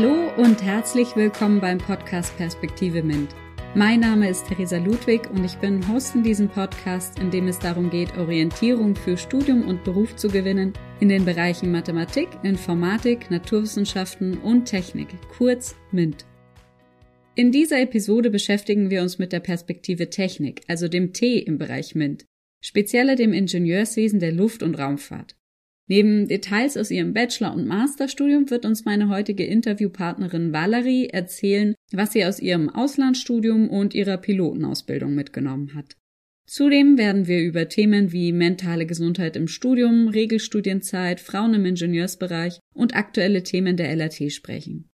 Hallo und herzlich willkommen beim Podcast Perspektive MINT. Mein Name ist Theresa Ludwig und ich bin Host in diesem Podcast, in dem es darum geht, Orientierung für Studium und Beruf zu gewinnen in den Bereichen Mathematik, Informatik, Naturwissenschaften und Technik, kurz MINT. In dieser Episode beschäftigen wir uns mit der Perspektive Technik, also dem T im Bereich MINT, spezieller dem Ingenieurswesen der Luft- und Raumfahrt. Neben Details aus ihrem Bachelor- und Masterstudium wird uns meine heutige Interviewpartnerin Valerie erzählen, was sie aus ihrem Auslandsstudium und ihrer Pilotenausbildung mitgenommen hat. Zudem werden wir über Themen wie mentale Gesundheit im Studium, Regelstudienzeit, Frauen im Ingenieursbereich und aktuelle Themen der LRT sprechen.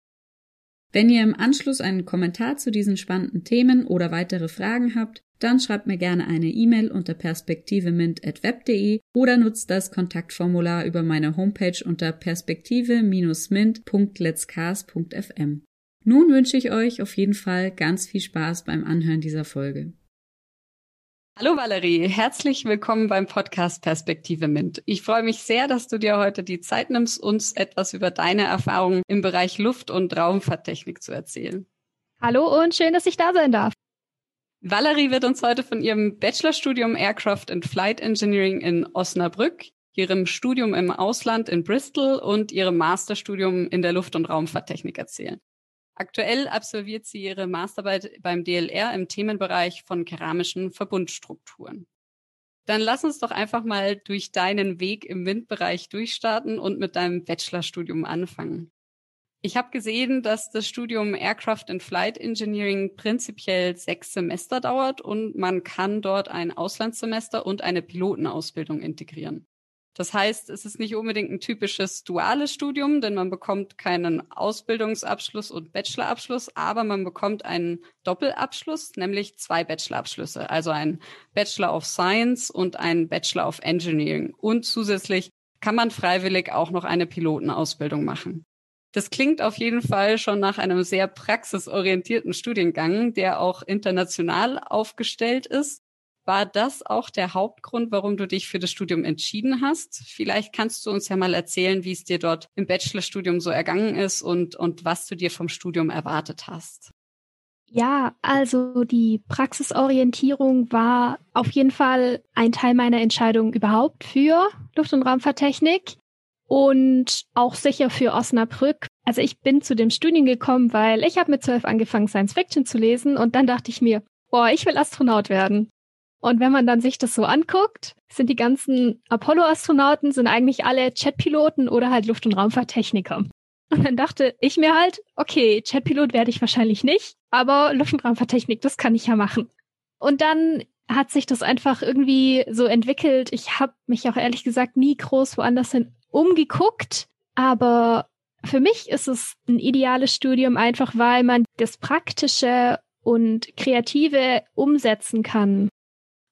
Wenn ihr im Anschluss einen Kommentar zu diesen spannenden Themen oder weitere Fragen habt, dann schreibt mir gerne eine E-Mail unter perspektivemint.web.de oder nutzt das Kontaktformular über meine Homepage unter perspektive-mint.letscast.fm. Nun wünsche ich euch auf jeden Fall ganz viel Spaß beim Anhören dieser Folge. Hallo Valerie, herzlich willkommen beim Podcast Perspektive Mint. Ich freue mich sehr, dass du dir heute die Zeit nimmst, uns etwas über deine Erfahrungen im Bereich Luft- und Raumfahrttechnik zu erzählen. Hallo und schön, dass ich da sein darf. Valerie wird uns heute von ihrem Bachelorstudium Aircraft and Flight Engineering in Osnabrück, ihrem Studium im Ausland in Bristol und ihrem Masterstudium in der Luft- und Raumfahrttechnik erzählen. Aktuell absolviert sie ihre Masterarbeit beim DLR im Themenbereich von keramischen Verbundstrukturen. Dann lass uns doch einfach mal durch deinen Weg im Windbereich durchstarten und mit deinem Bachelorstudium anfangen. Ich habe gesehen, dass das Studium Aircraft and Flight Engineering prinzipiell sechs Semester dauert und man kann dort ein Auslandssemester und eine Pilotenausbildung integrieren. Das heißt, es ist nicht unbedingt ein typisches duales Studium, denn man bekommt keinen Ausbildungsabschluss und Bachelorabschluss, aber man bekommt einen Doppelabschluss, nämlich zwei Bachelorabschlüsse, also ein Bachelor of Science und ein Bachelor of Engineering. Und zusätzlich kann man freiwillig auch noch eine Pilotenausbildung machen. Das klingt auf jeden Fall schon nach einem sehr praxisorientierten Studiengang, der auch international aufgestellt ist. War das auch der Hauptgrund, warum du dich für das Studium entschieden hast? Vielleicht kannst du uns ja mal erzählen, wie es dir dort im Bachelorstudium so ergangen ist und, und was du dir vom Studium erwartet hast. Ja, also die Praxisorientierung war auf jeden Fall ein Teil meiner Entscheidung überhaupt für Luft- und Raumfahrttechnik und auch sicher für Osnabrück. Also ich bin zu dem Studien gekommen, weil ich habe mit zwölf angefangen, Science Fiction zu lesen und dann dachte ich mir, boah, ich will Astronaut werden. Und wenn man dann sich das so anguckt, sind die ganzen Apollo-Astronauten sind eigentlich alle Jetpiloten oder halt Luft- und Raumfahrttechniker. Und dann dachte ich mir halt, okay, Jetpilot werde ich wahrscheinlich nicht, aber Luft- und Raumfahrttechnik, das kann ich ja machen. Und dann hat sich das einfach irgendwie so entwickelt. Ich habe mich auch ehrlich gesagt nie groß woanders hin umgeguckt, aber für mich ist es ein ideales Studium einfach, weil man das Praktische und Kreative umsetzen kann.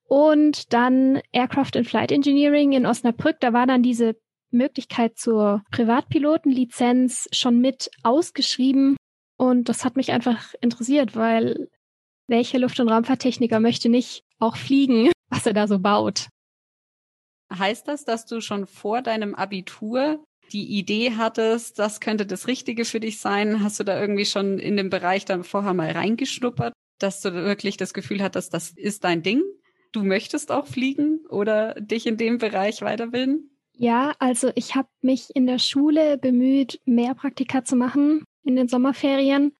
Und dann Aircraft and Flight Engineering in Osnabrück, da war dann diese Möglichkeit zur Privatpilotenlizenz schon mit ausgeschrieben. Und das hat mich einfach interessiert, weil welcher Luft- und Raumfahrttechniker möchte nicht auch fliegen, was er da so baut? Heißt das, dass du schon vor deinem Abitur die Idee hattest, das könnte das Richtige für dich sein? Hast du da irgendwie schon in den Bereich dann vorher mal reingeschnuppert, dass du wirklich das Gefühl hattest, das ist dein Ding? Du möchtest auch fliegen oder dich in dem Bereich weiterbilden? Ja, also ich habe mich in der Schule bemüht, mehr Praktika zu machen in den Sommerferien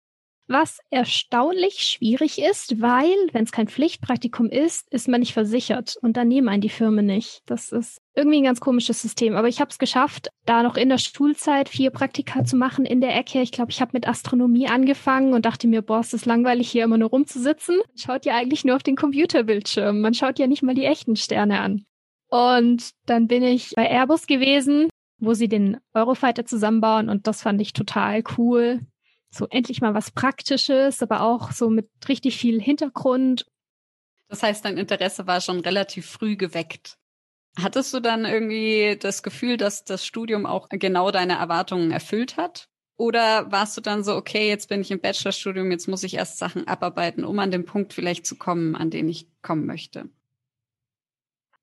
was erstaunlich schwierig ist, weil, wenn es kein Pflichtpraktikum ist, ist man nicht versichert und dann nehmen einen die Firmen nicht. Das ist irgendwie ein ganz komisches System. Aber ich habe es geschafft, da noch in der Schulzeit vier Praktika zu machen in der Ecke. Ich glaube, ich habe mit Astronomie angefangen und dachte mir, boah, ist das langweilig, hier immer nur rumzusitzen. Man schaut ja eigentlich nur auf den Computerbildschirm. Man schaut ja nicht mal die echten Sterne an. Und dann bin ich bei Airbus gewesen, wo sie den Eurofighter zusammenbauen und das fand ich total cool so endlich mal was Praktisches, aber auch so mit richtig viel Hintergrund. Das heißt, dein Interesse war schon relativ früh geweckt. Hattest du dann irgendwie das Gefühl, dass das Studium auch genau deine Erwartungen erfüllt hat? Oder warst du dann so, okay, jetzt bin ich im Bachelorstudium, jetzt muss ich erst Sachen abarbeiten, um an den Punkt vielleicht zu kommen, an den ich kommen möchte?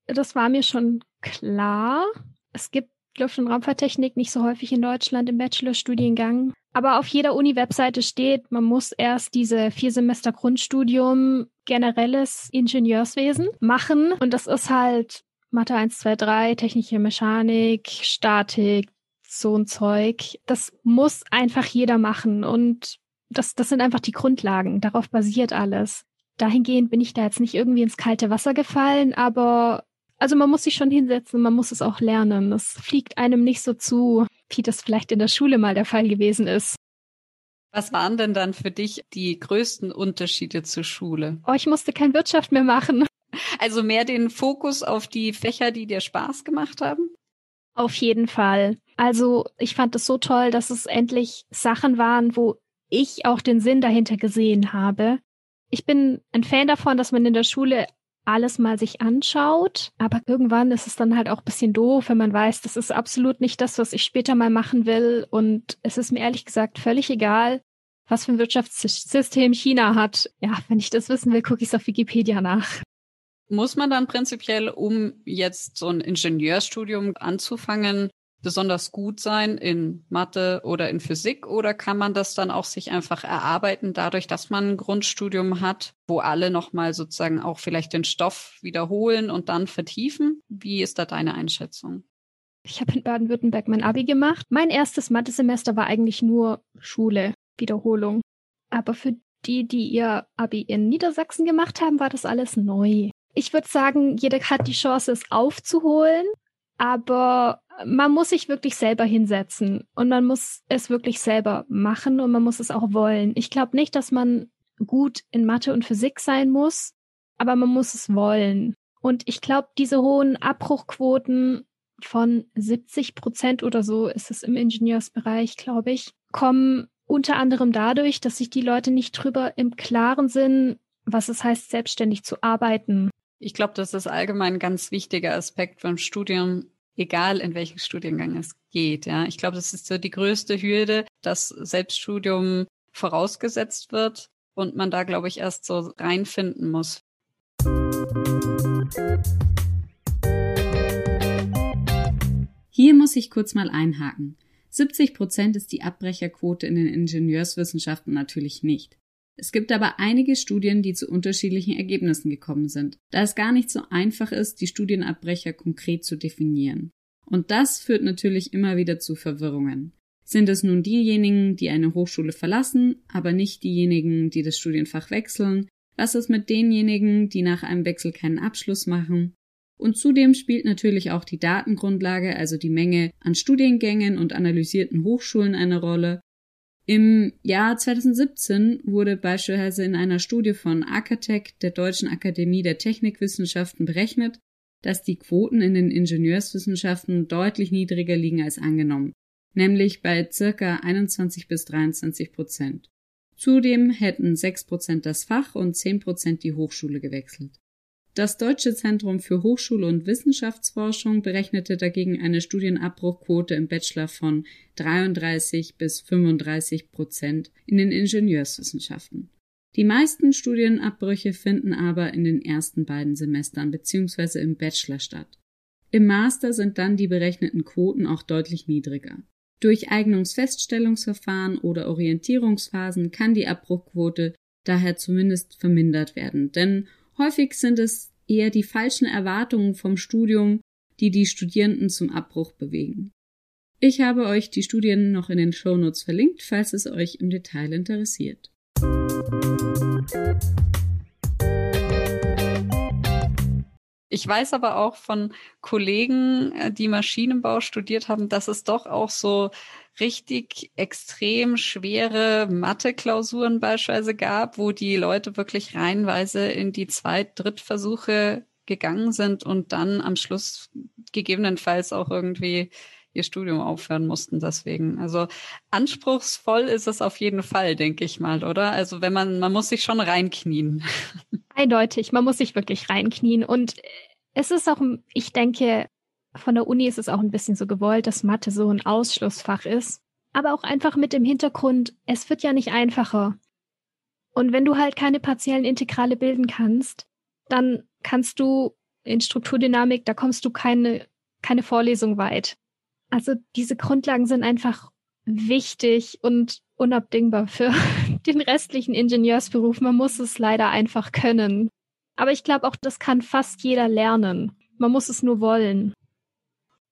Das war mir schon klar. Es gibt Luft- und Raumfahrttechnik nicht so häufig in Deutschland im Bachelorstudiengang. Aber auf jeder Uni-Webseite steht, man muss erst diese vier Semester Grundstudium generelles Ingenieurswesen machen. Und das ist halt Mathe 1, 2, 3, technische Mechanik, Statik, so ein Zeug. Das muss einfach jeder machen. Und das, das sind einfach die Grundlagen. Darauf basiert alles. Dahingehend bin ich da jetzt nicht irgendwie ins kalte Wasser gefallen, aber also man muss sich schon hinsetzen, man muss es auch lernen. Das fliegt einem nicht so zu, wie das vielleicht in der Schule mal der Fall gewesen ist. Was waren denn dann für dich die größten Unterschiede zur Schule? Oh, ich musste kein Wirtschaft mehr machen. Also mehr den Fokus auf die Fächer, die dir Spaß gemacht haben? Auf jeden Fall. Also ich fand es so toll, dass es endlich Sachen waren, wo ich auch den Sinn dahinter gesehen habe. Ich bin ein Fan davon, dass man in der Schule alles mal sich anschaut, aber irgendwann ist es dann halt auch ein bisschen doof, wenn man weiß, das ist absolut nicht das, was ich später mal machen will und es ist mir ehrlich gesagt völlig egal, was für ein Wirtschaftssystem China hat. Ja, wenn ich das wissen will, gucke ich es auf Wikipedia nach. Muss man dann prinzipiell, um jetzt so ein Ingenieurstudium anzufangen, besonders gut sein in Mathe oder in Physik oder kann man das dann auch sich einfach erarbeiten dadurch, dass man ein Grundstudium hat, wo alle nochmal sozusagen auch vielleicht den Stoff wiederholen und dann vertiefen? Wie ist da deine Einschätzung? Ich habe in Baden-Württemberg mein Abi gemacht. Mein erstes Mathe-Semester war eigentlich nur Schule, Wiederholung. Aber für die, die ihr Abi in Niedersachsen gemacht haben, war das alles neu. Ich würde sagen, jeder hat die Chance, es aufzuholen, aber man muss sich wirklich selber hinsetzen und man muss es wirklich selber machen und man muss es auch wollen. Ich glaube nicht, dass man gut in Mathe und Physik sein muss, aber man muss es wollen. Und ich glaube, diese hohen Abbruchquoten von 70 Prozent oder so ist es im Ingenieursbereich, glaube ich, kommen unter anderem dadurch, dass sich die Leute nicht drüber im Klaren sind, was es heißt, selbstständig zu arbeiten. Ich glaube, das ist allgemein ein ganz wichtiger Aspekt beim Studium, egal in welchem Studiengang es geht. Ja, ich glaube, das ist so die größte Hürde, dass Selbststudium vorausgesetzt wird und man da, glaube ich, erst so reinfinden muss. Hier muss ich kurz mal einhaken. 70 Prozent ist die Abbrecherquote in den Ingenieurswissenschaften natürlich nicht. Es gibt aber einige Studien, die zu unterschiedlichen Ergebnissen gekommen sind, da es gar nicht so einfach ist, die Studienabbrecher konkret zu definieren. Und das führt natürlich immer wieder zu Verwirrungen. Sind es nun diejenigen, die eine Hochschule verlassen, aber nicht diejenigen, die das Studienfach wechseln? Was ist mit denjenigen, die nach einem Wechsel keinen Abschluss machen? Und zudem spielt natürlich auch die Datengrundlage, also die Menge an Studiengängen und analysierten Hochschulen eine Rolle im Jahr 2017 wurde beispielsweise in einer Studie von Acatec, der Deutschen Akademie der Technikwissenschaften, berechnet, dass die Quoten in den Ingenieurswissenschaften deutlich niedriger liegen als angenommen, nämlich bei circa 21 bis 23 Prozent. Zudem hätten 6 Prozent das Fach und 10 Prozent die Hochschule gewechselt. Das Deutsche Zentrum für Hochschule und Wissenschaftsforschung berechnete dagegen eine Studienabbruchquote im Bachelor von 33 bis 35 Prozent in den Ingenieurswissenschaften. Die meisten Studienabbrüche finden aber in den ersten beiden Semestern bzw. im Bachelor statt. Im Master sind dann die berechneten Quoten auch deutlich niedriger. Durch Eignungsfeststellungsverfahren oder Orientierungsphasen kann die Abbruchquote daher zumindest vermindert werden, denn Häufig sind es eher die falschen Erwartungen vom Studium, die die Studierenden zum Abbruch bewegen. Ich habe euch die Studien noch in den Shownotes verlinkt, falls es euch im Detail interessiert. Ich weiß aber auch von Kollegen, äh, die Maschinenbau studiert haben, dass es doch auch so richtig extrem schwere Mathe-Klausuren beispielsweise gab, wo die Leute wirklich reihenweise in die Zweit-, Drittversuche gegangen sind und dann am Schluss gegebenenfalls auch irgendwie ihr Studium aufhören mussten deswegen. Also anspruchsvoll ist es auf jeden Fall, denke ich mal, oder? Also wenn man, man muss sich schon reinknien. Eindeutig, man muss sich wirklich reinknien und es ist auch, ich denke, von der Uni ist es auch ein bisschen so gewollt, dass Mathe so ein Ausschlussfach ist. Aber auch einfach mit dem Hintergrund, es wird ja nicht einfacher. Und wenn du halt keine partiellen Integrale bilden kannst, dann kannst du in Strukturdynamik, da kommst du keine, keine Vorlesung weit. Also diese Grundlagen sind einfach wichtig und unabdingbar für den restlichen Ingenieursberuf. Man muss es leider einfach können. Aber ich glaube auch, das kann fast jeder lernen. Man muss es nur wollen.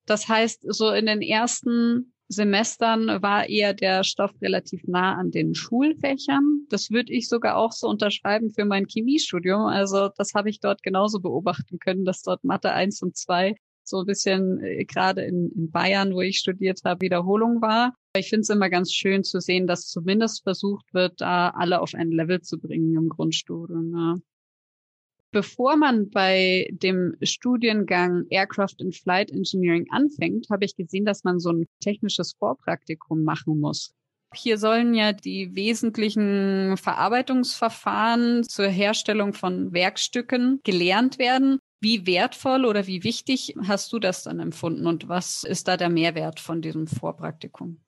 Das heißt, so in den ersten Semestern war eher der Stoff relativ nah an den Schulfächern. Das würde ich sogar auch so unterschreiben für mein Chemiestudium. Also das habe ich dort genauso beobachten können, dass dort Mathe 1 und 2 so ein bisschen äh, gerade in, in Bayern, wo ich studiert habe, Wiederholung war. Ich finde es immer ganz schön zu sehen, dass zumindest versucht wird, da alle auf ein Level zu bringen im Grundstudium. Ja. Bevor man bei dem Studiengang Aircraft and Flight Engineering anfängt, habe ich gesehen, dass man so ein technisches Vorpraktikum machen muss. Hier sollen ja die wesentlichen Verarbeitungsverfahren zur Herstellung von Werkstücken gelernt werden. Wie wertvoll oder wie wichtig hast du das dann empfunden und was ist da der Mehrwert von diesem Vorpraktikum?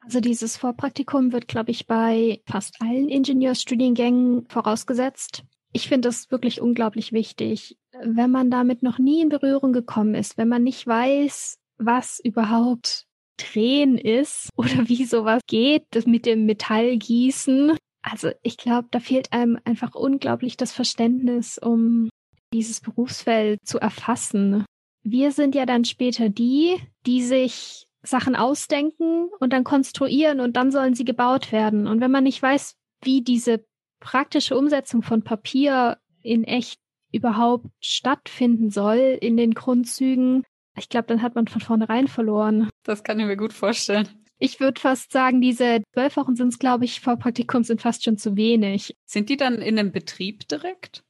Also dieses Vorpraktikum wird, glaube ich, bei fast allen Ingenieurstudiengängen vorausgesetzt. Ich finde das wirklich unglaublich wichtig. Wenn man damit noch nie in Berührung gekommen ist, wenn man nicht weiß, was überhaupt Drehen ist oder wie sowas geht, das mit dem Metallgießen. Also ich glaube, da fehlt einem einfach unglaublich das Verständnis, um dieses Berufsfeld zu erfassen. Wir sind ja dann später die, die sich Sachen ausdenken und dann konstruieren und dann sollen sie gebaut werden. Und wenn man nicht weiß, wie diese praktische Umsetzung von Papier in echt überhaupt stattfinden soll in den Grundzügen, ich glaube, dann hat man von vornherein verloren. Das kann ich mir gut vorstellen. Ich würde fast sagen, diese zwölf Wochen sind es, glaube ich, vor Praktikum sind fast schon zu wenig. Sind die dann in einem Betrieb direkt?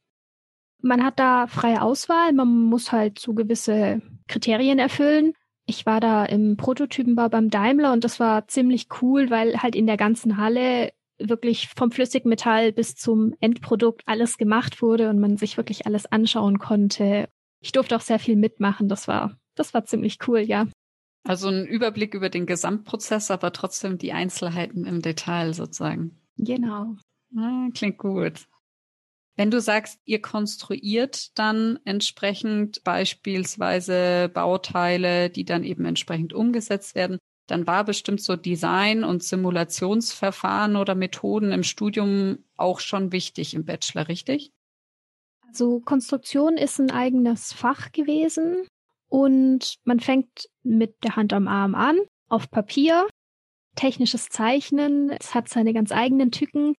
Man hat da freie Auswahl. Man muss halt so gewisse Kriterien erfüllen. Ich war da im Prototypenbau beim Daimler und das war ziemlich cool, weil halt in der ganzen Halle wirklich vom Flüssigmetall bis zum Endprodukt alles gemacht wurde und man sich wirklich alles anschauen konnte. Ich durfte auch sehr viel mitmachen. Das war, das war ziemlich cool, ja. Also ein Überblick über den Gesamtprozess, aber trotzdem die Einzelheiten im Detail sozusagen. Genau. Ah, klingt gut. Wenn du sagst, ihr konstruiert dann entsprechend beispielsweise Bauteile, die dann eben entsprechend umgesetzt werden, dann war bestimmt so Design und Simulationsverfahren oder Methoden im Studium auch schon wichtig im Bachelor, richtig? Also Konstruktion ist ein eigenes Fach gewesen und man fängt mit der Hand am Arm an, auf Papier. Technisches Zeichnen, es hat seine ganz eigenen Tücken.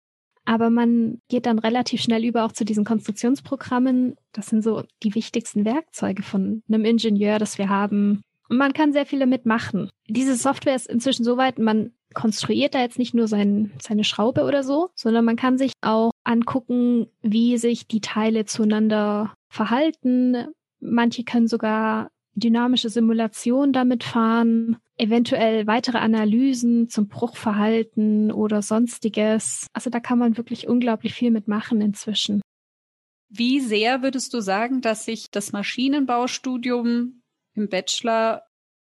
Aber man geht dann relativ schnell über auch zu diesen Konstruktionsprogrammen. Das sind so die wichtigsten Werkzeuge von einem Ingenieur, das wir haben. Und man kann sehr viel damit machen. Diese Software ist inzwischen so weit, man konstruiert da jetzt nicht nur sein, seine Schraube oder so, sondern man kann sich auch angucken, wie sich die Teile zueinander verhalten. Manche können sogar dynamische Simulation damit fahren, eventuell weitere Analysen zum Bruchverhalten oder sonstiges. Also da kann man wirklich unglaublich viel mitmachen inzwischen. Wie sehr würdest du sagen, dass sich das Maschinenbaustudium im Bachelor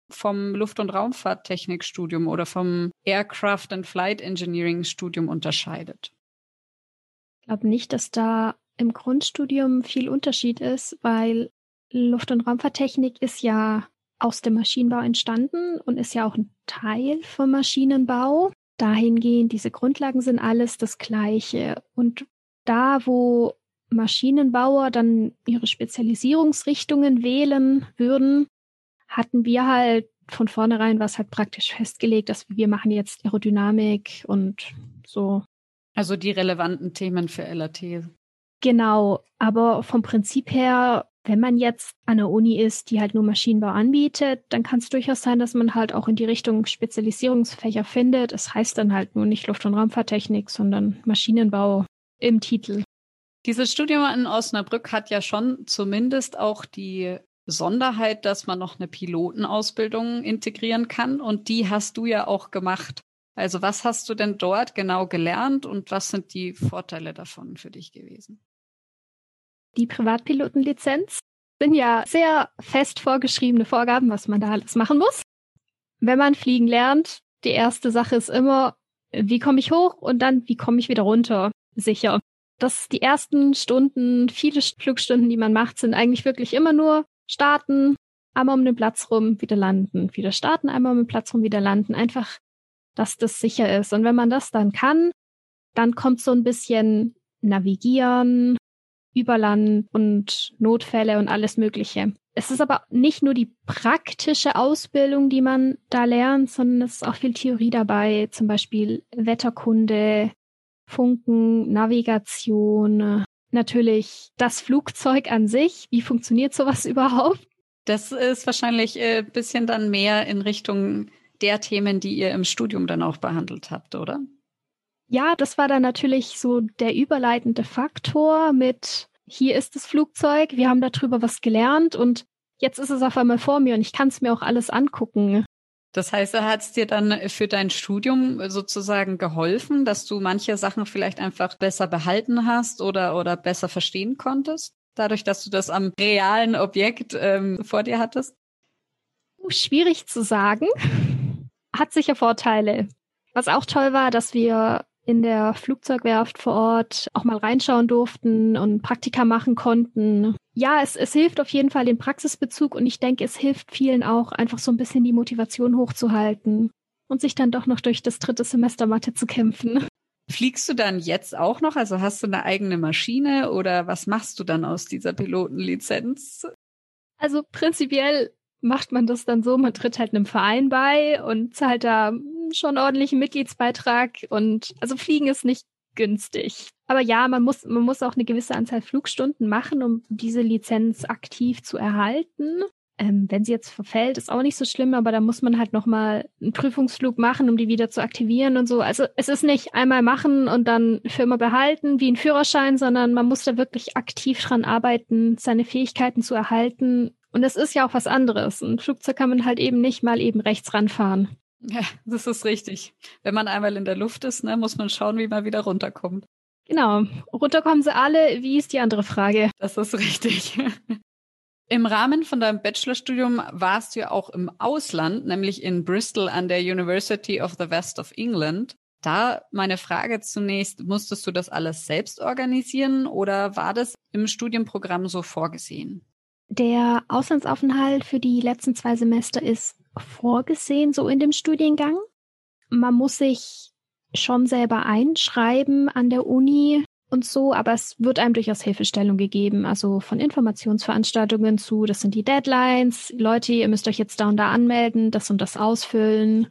vom Luft- und Raumfahrttechnikstudium oder vom Aircraft and Flight Engineering Studium unterscheidet? Ich glaube nicht, dass da im Grundstudium viel Unterschied ist, weil Luft- und Raumfahrttechnik ist ja aus dem Maschinenbau entstanden und ist ja auch ein Teil vom Maschinenbau. Dahingehend, diese Grundlagen sind alles das Gleiche. Und da, wo Maschinenbauer dann ihre Spezialisierungsrichtungen wählen würden, hatten wir halt von vornherein was halt praktisch festgelegt, dass wir machen jetzt Aerodynamik und so. Also die relevanten Themen für LAT. Genau, aber vom Prinzip her wenn man jetzt an der Uni ist, die halt nur Maschinenbau anbietet, dann kann es durchaus sein, dass man halt auch in die Richtung Spezialisierungsfächer findet. Es heißt dann halt nur nicht Luft- und Raumfahrttechnik, sondern Maschinenbau im Titel. Dieses Studium in Osnabrück hat ja schon zumindest auch die Sonderheit, dass man noch eine Pilotenausbildung integrieren kann und die hast du ja auch gemacht. Also was hast du denn dort genau gelernt und was sind die Vorteile davon für dich gewesen? Die Privatpilotenlizenz sind ja sehr fest vorgeschriebene Vorgaben, was man da alles machen muss. Wenn man fliegen lernt, die erste Sache ist immer, wie komme ich hoch und dann, wie komme ich wieder runter, sicher. Das die ersten Stunden, viele Flugstunden, die man macht, sind eigentlich wirklich immer nur starten, einmal um den Platz rum, wieder landen, wieder starten, einmal um den Platz rum, wieder landen. Einfach, dass das sicher ist. Und wenn man das dann kann, dann kommt so ein bisschen Navigieren, Überland und Notfälle und alles Mögliche. Es ist aber nicht nur die praktische Ausbildung, die man da lernt, sondern es ist auch viel Theorie dabei, zum Beispiel Wetterkunde, Funken, Navigation, natürlich das Flugzeug an sich. Wie funktioniert sowas überhaupt? Das ist wahrscheinlich ein äh, bisschen dann mehr in Richtung der Themen, die ihr im Studium dann auch behandelt habt, oder? Ja, das war dann natürlich so der überleitende Faktor mit hier ist das Flugzeug, wir haben darüber was gelernt und jetzt ist es auf einmal vor mir und ich kann es mir auch alles angucken. Das heißt, hat es dir dann für dein Studium sozusagen geholfen, dass du manche Sachen vielleicht einfach besser behalten hast oder, oder besser verstehen konntest? Dadurch, dass du das am realen Objekt ähm, vor dir hattest? Schwierig zu sagen. Hat sicher Vorteile. Was auch toll war, dass wir in der Flugzeugwerft vor Ort auch mal reinschauen durften und Praktika machen konnten. Ja, es, es hilft auf jeden Fall den Praxisbezug und ich denke, es hilft vielen auch einfach so ein bisschen die Motivation hochzuhalten und sich dann doch noch durch das dritte Semester Mathe zu kämpfen. Fliegst du dann jetzt auch noch? Also hast du eine eigene Maschine oder was machst du dann aus dieser Pilotenlizenz? Also prinzipiell macht man das dann so, man tritt halt einem Verein bei und zahlt da schon ordentlichen Mitgliedsbeitrag und also Fliegen ist nicht günstig. Aber ja, man muss, man muss auch eine gewisse Anzahl Flugstunden machen, um diese Lizenz aktiv zu erhalten. Ähm, wenn sie jetzt verfällt, ist auch nicht so schlimm, aber da muss man halt nochmal einen Prüfungsflug machen, um die wieder zu aktivieren und so. Also es ist nicht einmal machen und dann für immer behalten wie ein Führerschein, sondern man muss da wirklich aktiv dran arbeiten, seine Fähigkeiten zu erhalten. Und es ist ja auch was anderes. Ein Flugzeug kann man halt eben nicht mal eben rechts ranfahren. Ja, das ist richtig. Wenn man einmal in der Luft ist, ne, muss man schauen, wie man wieder runterkommt. Genau. Runterkommen sie alle. Wie ist die andere Frage? Das ist richtig. Im Rahmen von deinem Bachelorstudium warst du ja auch im Ausland, nämlich in Bristol an der University of the West of England. Da meine Frage zunächst, musstest du das alles selbst organisieren oder war das im Studienprogramm so vorgesehen? Der Auslandsaufenthalt für die letzten zwei Semester ist vorgesehen, so in dem Studiengang. Man muss sich schon selber einschreiben an der Uni und so, aber es wird einem durchaus Hilfestellung gegeben, also von Informationsveranstaltungen zu, das sind die Deadlines, Leute, ihr müsst euch jetzt da und da anmelden, das und das ausfüllen.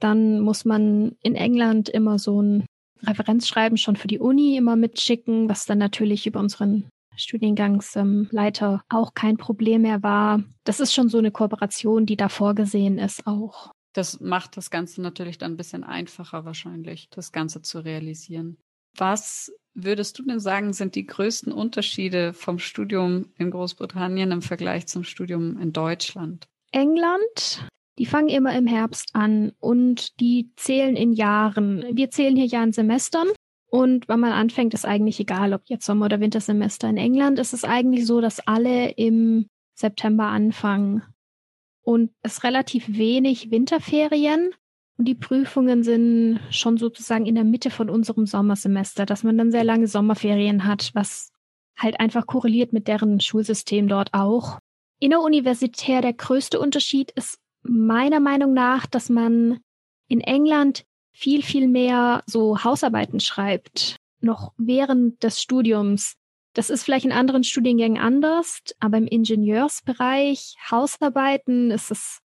Dann muss man in England immer so ein Referenzschreiben schon für die Uni immer mitschicken, was dann natürlich über unseren Studiengangsleiter auch kein Problem mehr war. Das ist schon so eine Kooperation, die da vorgesehen ist auch. Das macht das Ganze natürlich dann ein bisschen einfacher wahrscheinlich, das Ganze zu realisieren. Was würdest du denn sagen, sind die größten Unterschiede vom Studium in Großbritannien im Vergleich zum Studium in Deutschland? England, die fangen immer im Herbst an und die zählen in Jahren. Wir zählen hier ja in Semestern. Und wenn man anfängt, ist eigentlich egal, ob jetzt Sommer- oder Wintersemester in England. ist Es eigentlich so, dass alle im September anfangen. Und es relativ wenig Winterferien. Und die Prüfungen sind schon sozusagen in der Mitte von unserem Sommersemester, dass man dann sehr lange Sommerferien hat, was halt einfach korreliert mit deren Schulsystem dort auch. Inneruniversitär der größte Unterschied ist meiner Meinung nach, dass man in England viel, viel mehr so Hausarbeiten schreibt, noch während des Studiums. Das ist vielleicht in anderen Studiengängen anders, aber im Ingenieursbereich, Hausarbeiten ist es,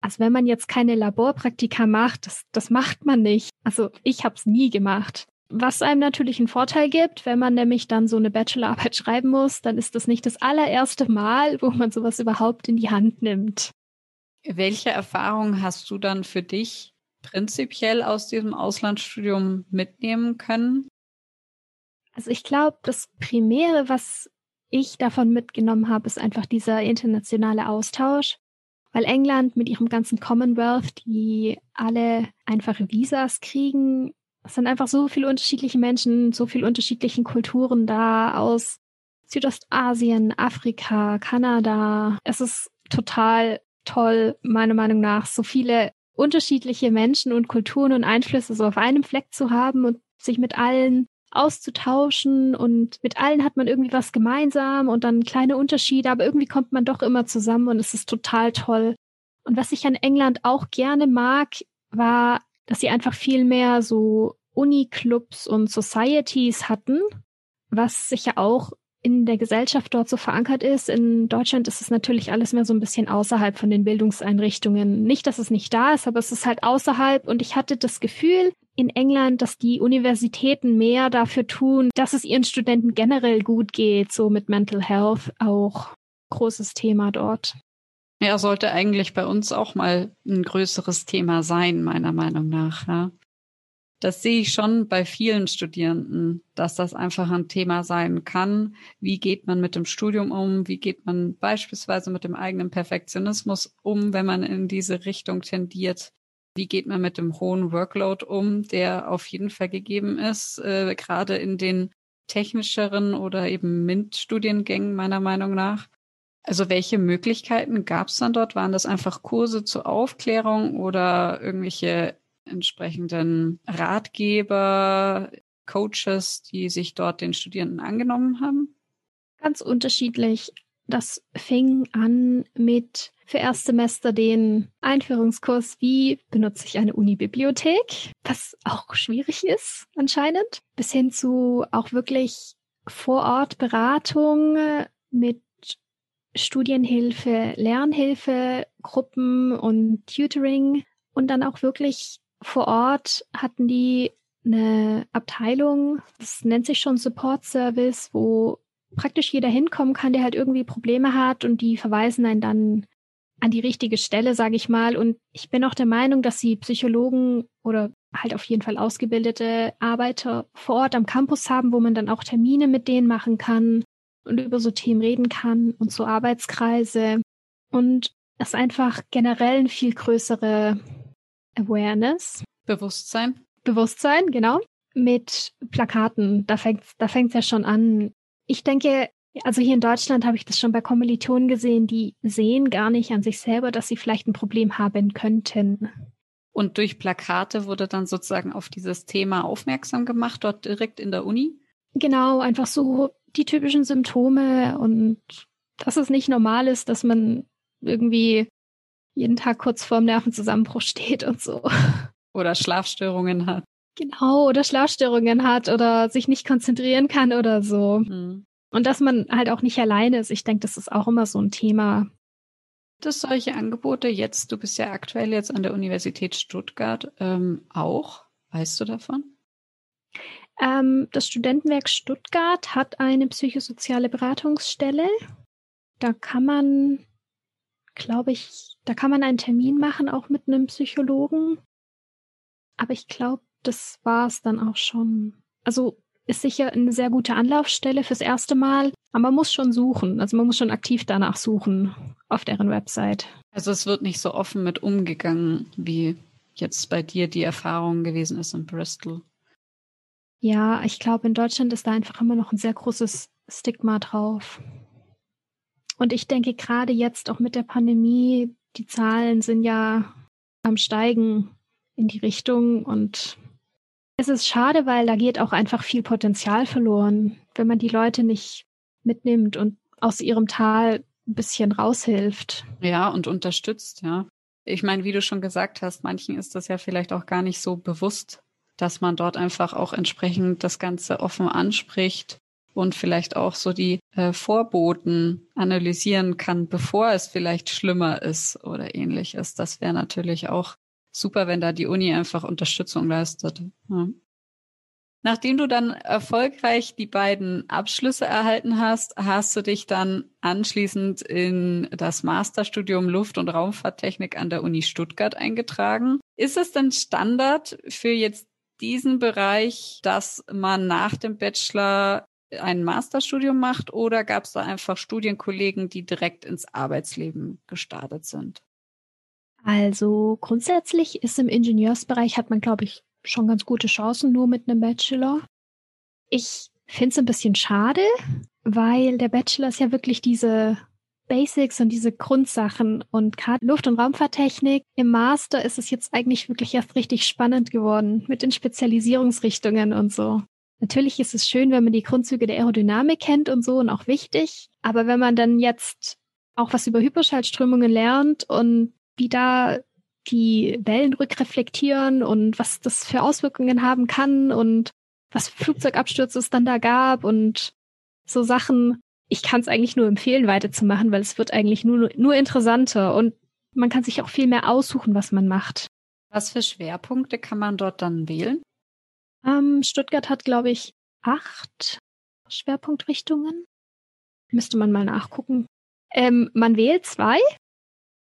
also wenn man jetzt keine Laborpraktika macht, das, das macht man nicht. Also ich habe es nie gemacht. Was einem natürlich einen Vorteil gibt, wenn man nämlich dann so eine Bachelorarbeit schreiben muss, dann ist das nicht das allererste Mal, wo man sowas überhaupt in die Hand nimmt. Welche Erfahrungen hast du dann für dich prinzipiell aus diesem Auslandsstudium mitnehmen können? Also ich glaube, das Primäre, was ich davon mitgenommen habe, ist einfach dieser internationale Austausch, weil England mit ihrem ganzen Commonwealth, die alle einfache Visas kriegen, es sind einfach so viele unterschiedliche Menschen, so viele unterschiedlichen Kulturen da aus Südostasien, Afrika, Kanada. Es ist total toll, meiner Meinung nach, so viele unterschiedliche Menschen und Kulturen und Einflüsse so auf einem Fleck zu haben und sich mit allen auszutauschen und mit allen hat man irgendwie was gemeinsam und dann kleine Unterschiede, aber irgendwie kommt man doch immer zusammen und es ist total toll. Und was ich an England auch gerne mag, war, dass sie einfach viel mehr so Uni-Clubs und Societies hatten, was sich ja auch in der Gesellschaft dort so verankert ist. In Deutschland ist es natürlich alles mehr so ein bisschen außerhalb von den Bildungseinrichtungen. Nicht, dass es nicht da ist, aber es ist halt außerhalb. Und ich hatte das Gefühl in England, dass die Universitäten mehr dafür tun, dass es ihren Studenten generell gut geht, so mit Mental Health auch großes Thema dort. Ja, sollte eigentlich bei uns auch mal ein größeres Thema sein, meiner Meinung nach. Ja das sehe ich schon bei vielen Studierenden, dass das einfach ein Thema sein kann. Wie geht man mit dem Studium um? Wie geht man beispielsweise mit dem eigenen Perfektionismus um, wenn man in diese Richtung tendiert? Wie geht man mit dem hohen Workload um, der auf jeden Fall gegeben ist, äh, gerade in den technischeren oder eben MINT-Studiengängen meiner Meinung nach? Also welche Möglichkeiten gab es dann dort? Waren das einfach Kurse zur Aufklärung oder irgendwelche entsprechenden Ratgeber, Coaches, die sich dort den Studierenden angenommen haben? Ganz unterschiedlich. Das fing an mit für Erstsemester den Einführungskurs, wie benutze ich eine Unibibliothek, was auch schwierig ist anscheinend, bis hin zu auch wirklich vor Ort Beratung mit Studienhilfe, Lernhilfe, Gruppen und Tutoring und dann auch wirklich vor Ort hatten die eine Abteilung, das nennt sich schon Support Service, wo praktisch jeder hinkommen kann, der halt irgendwie Probleme hat und die verweisen einen dann an die richtige Stelle, sage ich mal. Und ich bin auch der Meinung, dass sie Psychologen oder halt auf jeden Fall ausgebildete Arbeiter vor Ort am Campus haben, wo man dann auch Termine mit denen machen kann und über so Themen reden kann und so Arbeitskreise. Und es einfach generell ein viel größere Awareness. Bewusstsein. Bewusstsein, genau. Mit Plakaten. Da fängt da fängt's ja schon an. Ich denke, also hier in Deutschland habe ich das schon bei Kommilitonen gesehen, die sehen gar nicht an sich selber, dass sie vielleicht ein Problem haben könnten. Und durch Plakate wurde dann sozusagen auf dieses Thema aufmerksam gemacht, dort direkt in der Uni? Genau, einfach so die typischen Symptome und dass es nicht normal ist, dass man irgendwie jeden Tag kurz vorm Nervenzusammenbruch steht und so. Oder Schlafstörungen hat. Genau, oder Schlafstörungen hat oder sich nicht konzentrieren kann oder so. Mhm. Und dass man halt auch nicht alleine ist. Ich denke, das ist auch immer so ein Thema. Das solche Angebote jetzt, du bist ja aktuell jetzt an der Universität Stuttgart ähm, auch. Weißt du davon? Ähm, das Studentenwerk Stuttgart hat eine psychosoziale Beratungsstelle. Da kann man glaube ich, da kann man einen Termin machen, auch mit einem Psychologen. Aber ich glaube, das war es dann auch schon. Also ist sicher eine sehr gute Anlaufstelle fürs erste Mal, aber man muss schon suchen. Also man muss schon aktiv danach suchen auf deren Website. Also es wird nicht so offen mit umgegangen, wie jetzt bei dir die Erfahrung gewesen ist in Bristol. Ja, ich glaube, in Deutschland ist da einfach immer noch ein sehr großes Stigma drauf. Und ich denke gerade jetzt auch mit der Pandemie, die Zahlen sind ja am Steigen in die Richtung und es ist schade, weil da geht auch einfach viel Potenzial verloren, wenn man die Leute nicht mitnimmt und aus ihrem Tal ein bisschen raushilft. Ja, und unterstützt, ja. Ich meine, wie du schon gesagt hast, manchen ist das ja vielleicht auch gar nicht so bewusst, dass man dort einfach auch entsprechend das Ganze offen anspricht und vielleicht auch so die äh, Vorboten analysieren kann, bevor es vielleicht schlimmer ist oder ähnliches. Das wäre natürlich auch super, wenn da die Uni einfach Unterstützung leistet. Ja. Nachdem du dann erfolgreich die beiden Abschlüsse erhalten hast, hast du dich dann anschließend in das Masterstudium Luft- und Raumfahrttechnik an der Uni Stuttgart eingetragen. Ist es denn Standard für jetzt diesen Bereich, dass man nach dem Bachelor ein Masterstudium macht oder gab es da einfach Studienkollegen, die direkt ins Arbeitsleben gestartet sind? Also grundsätzlich ist im Ingenieursbereich hat man, glaube ich, schon ganz gute Chancen nur mit einem Bachelor. Ich finde es ein bisschen schade, weil der Bachelor ist ja wirklich diese Basics und diese Grundsachen und gerade Luft- und Raumfahrttechnik. Im Master ist es jetzt eigentlich wirklich erst richtig spannend geworden mit den Spezialisierungsrichtungen und so. Natürlich ist es schön, wenn man die Grundzüge der Aerodynamik kennt und so und auch wichtig. Aber wenn man dann jetzt auch was über Hyperschallströmungen lernt und wie da die Wellen rückreflektieren und was das für Auswirkungen haben kann und was für Flugzeugabstürze es dann da gab und so Sachen. Ich kann es eigentlich nur empfehlen, weiterzumachen, weil es wird eigentlich nur, nur interessanter und man kann sich auch viel mehr aussuchen, was man macht. Was für Schwerpunkte kann man dort dann wählen? Ähm, Stuttgart hat, glaube ich, acht Schwerpunktrichtungen. Müsste man mal nachgucken. Ähm, man wählt zwei.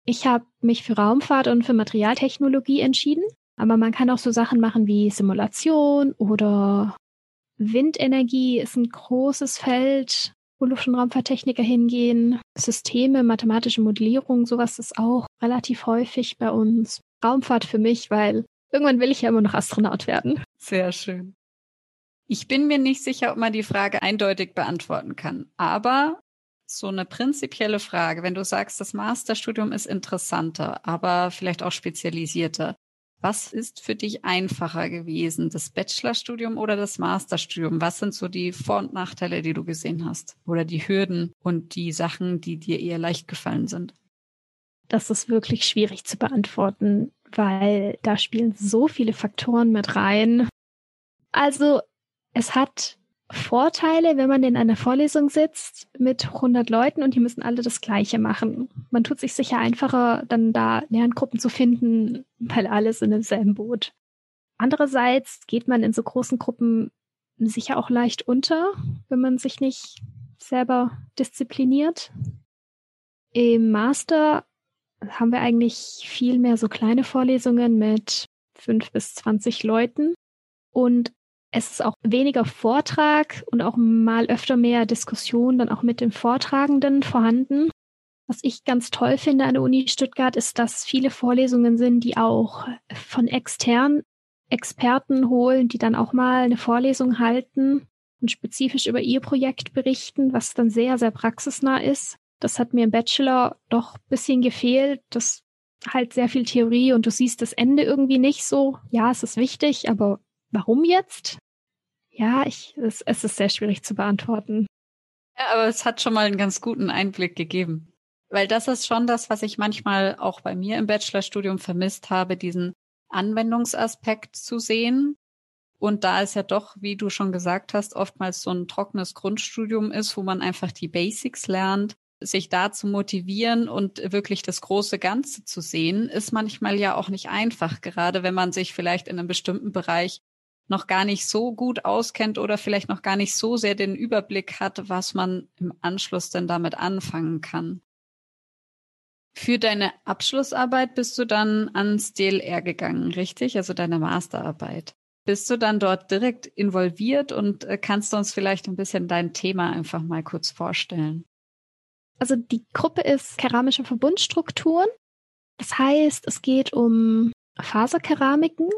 Ich habe mich für Raumfahrt und für Materialtechnologie entschieden. Aber man kann auch so Sachen machen wie Simulation oder Windenergie ist ein großes Feld, wo Luft- und Raumfahrttechniker hingehen. Systeme, mathematische Modellierung, sowas ist auch relativ häufig bei uns. Raumfahrt für mich, weil irgendwann will ich ja immer noch Astronaut werden. Sehr schön. Ich bin mir nicht sicher, ob man die Frage eindeutig beantworten kann, aber so eine prinzipielle Frage, wenn du sagst, das Masterstudium ist interessanter, aber vielleicht auch spezialisierter. Was ist für dich einfacher gewesen, das Bachelorstudium oder das Masterstudium? Was sind so die Vor- und Nachteile, die du gesehen hast? Oder die Hürden und die Sachen, die dir eher leicht gefallen sind? Das ist wirklich schwierig zu beantworten, weil da spielen so viele Faktoren mit rein. Also es hat Vorteile, wenn man in einer Vorlesung sitzt mit 100 Leuten und die müssen alle das Gleiche machen. Man tut sich sicher einfacher, dann da Lerngruppen zu finden, weil alle sind im selben Boot. Andererseits geht man in so großen Gruppen sicher auch leicht unter, wenn man sich nicht selber diszipliniert. Im Master haben wir eigentlich viel mehr so kleine Vorlesungen mit fünf bis zwanzig Leuten. Und es ist auch weniger Vortrag und auch mal öfter mehr Diskussion dann auch mit dem Vortragenden vorhanden. Was ich ganz toll finde an der Uni Stuttgart ist, dass viele Vorlesungen sind, die auch von externen Experten holen, die dann auch mal eine Vorlesung halten und spezifisch über ihr Projekt berichten, was dann sehr, sehr praxisnah ist. Das hat mir im Bachelor doch ein bisschen gefehlt. Das halt sehr viel Theorie und du siehst das Ende irgendwie nicht so. Ja, es ist wichtig, aber warum jetzt? Ja, ich, es, es ist sehr schwierig zu beantworten. Ja, aber es hat schon mal einen ganz guten Einblick gegeben. Weil das ist schon das, was ich manchmal auch bei mir im Bachelorstudium vermisst habe, diesen Anwendungsaspekt zu sehen. Und da es ja doch, wie du schon gesagt hast, oftmals so ein trockenes Grundstudium ist, wo man einfach die Basics lernt, sich da zu motivieren und wirklich das große Ganze zu sehen, ist manchmal ja auch nicht einfach, gerade wenn man sich vielleicht in einem bestimmten Bereich noch gar nicht so gut auskennt oder vielleicht noch gar nicht so sehr den Überblick hat, was man im Anschluss denn damit anfangen kann. Für deine Abschlussarbeit bist du dann ans DLR gegangen, richtig? Also deine Masterarbeit. Bist du dann dort direkt involviert und äh, kannst du uns vielleicht ein bisschen dein Thema einfach mal kurz vorstellen? Also die Gruppe ist keramische Verbundstrukturen. Das heißt, es geht um Faserkeramiken,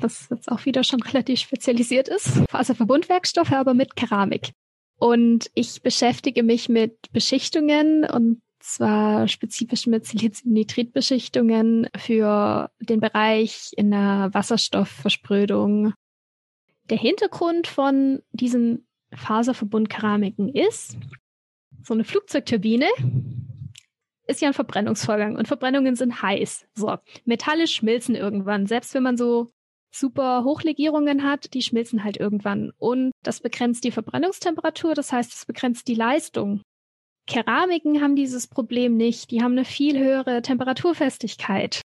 was jetzt auch wieder schon relativ spezialisiert ist. Faserverbundwerkstoffe, aber mit Keramik. Und ich beschäftige mich mit Beschichtungen und zwar spezifisch mit Siliziumnitritbeschichtungen für den Bereich in der Wasserstoffversprödung. Der Hintergrund von diesen Faserverbundkeramiken ist, so eine Flugzeugturbine ist ja ein Verbrennungsvorgang und Verbrennungen sind heiß. So, Metalle schmilzen irgendwann, selbst wenn man so super Hochlegierungen hat, die schmilzen halt irgendwann. Und das begrenzt die Verbrennungstemperatur, das heißt, es begrenzt die Leistung. Keramiken haben dieses Problem nicht. Die haben eine viel höhere Temperaturfestigkeit.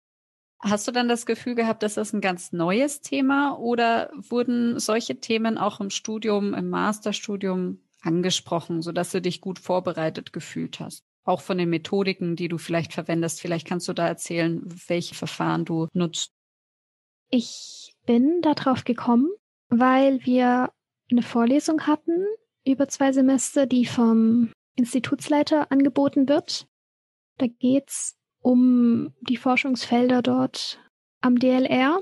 Hast du dann das Gefühl gehabt, dass das ein ganz neues Thema oder wurden solche Themen auch im Studium, im Masterstudium angesprochen, sodass du dich gut vorbereitet gefühlt hast? Auch von den Methodiken, die du vielleicht verwendest. Vielleicht kannst du da erzählen, welche Verfahren du nutzt. Ich bin darauf gekommen, weil wir eine Vorlesung hatten über zwei Semester, die vom Institutsleiter angeboten wird. Da geht's um die Forschungsfelder dort am DLR.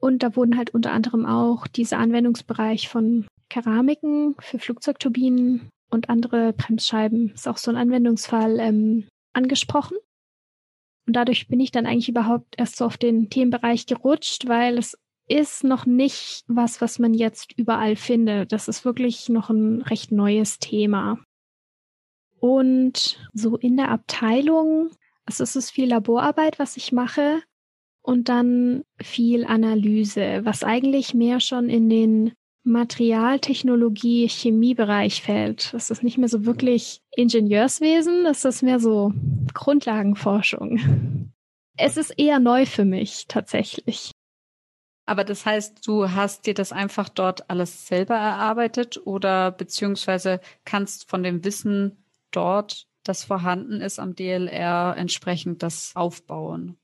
Und da wurden halt unter anderem auch dieser Anwendungsbereich von Keramiken für Flugzeugturbinen und andere Bremsscheiben, ist auch so ein Anwendungsfall, ähm, angesprochen. Und dadurch bin ich dann eigentlich überhaupt erst so auf den Themenbereich gerutscht, weil es ist noch nicht was, was man jetzt überall findet. Das ist wirklich noch ein recht neues Thema. Und so in der Abteilung, also es ist viel Laborarbeit, was ich mache und dann viel Analyse, was eigentlich mehr schon in den Materialtechnologie, Chemiebereich fällt. Das ist nicht mehr so wirklich Ingenieurswesen, das ist mehr so Grundlagenforschung. Es ist eher neu für mich tatsächlich. Aber das heißt, du hast dir das einfach dort alles selber erarbeitet oder beziehungsweise kannst von dem Wissen dort, das vorhanden ist am DLR, entsprechend das aufbauen?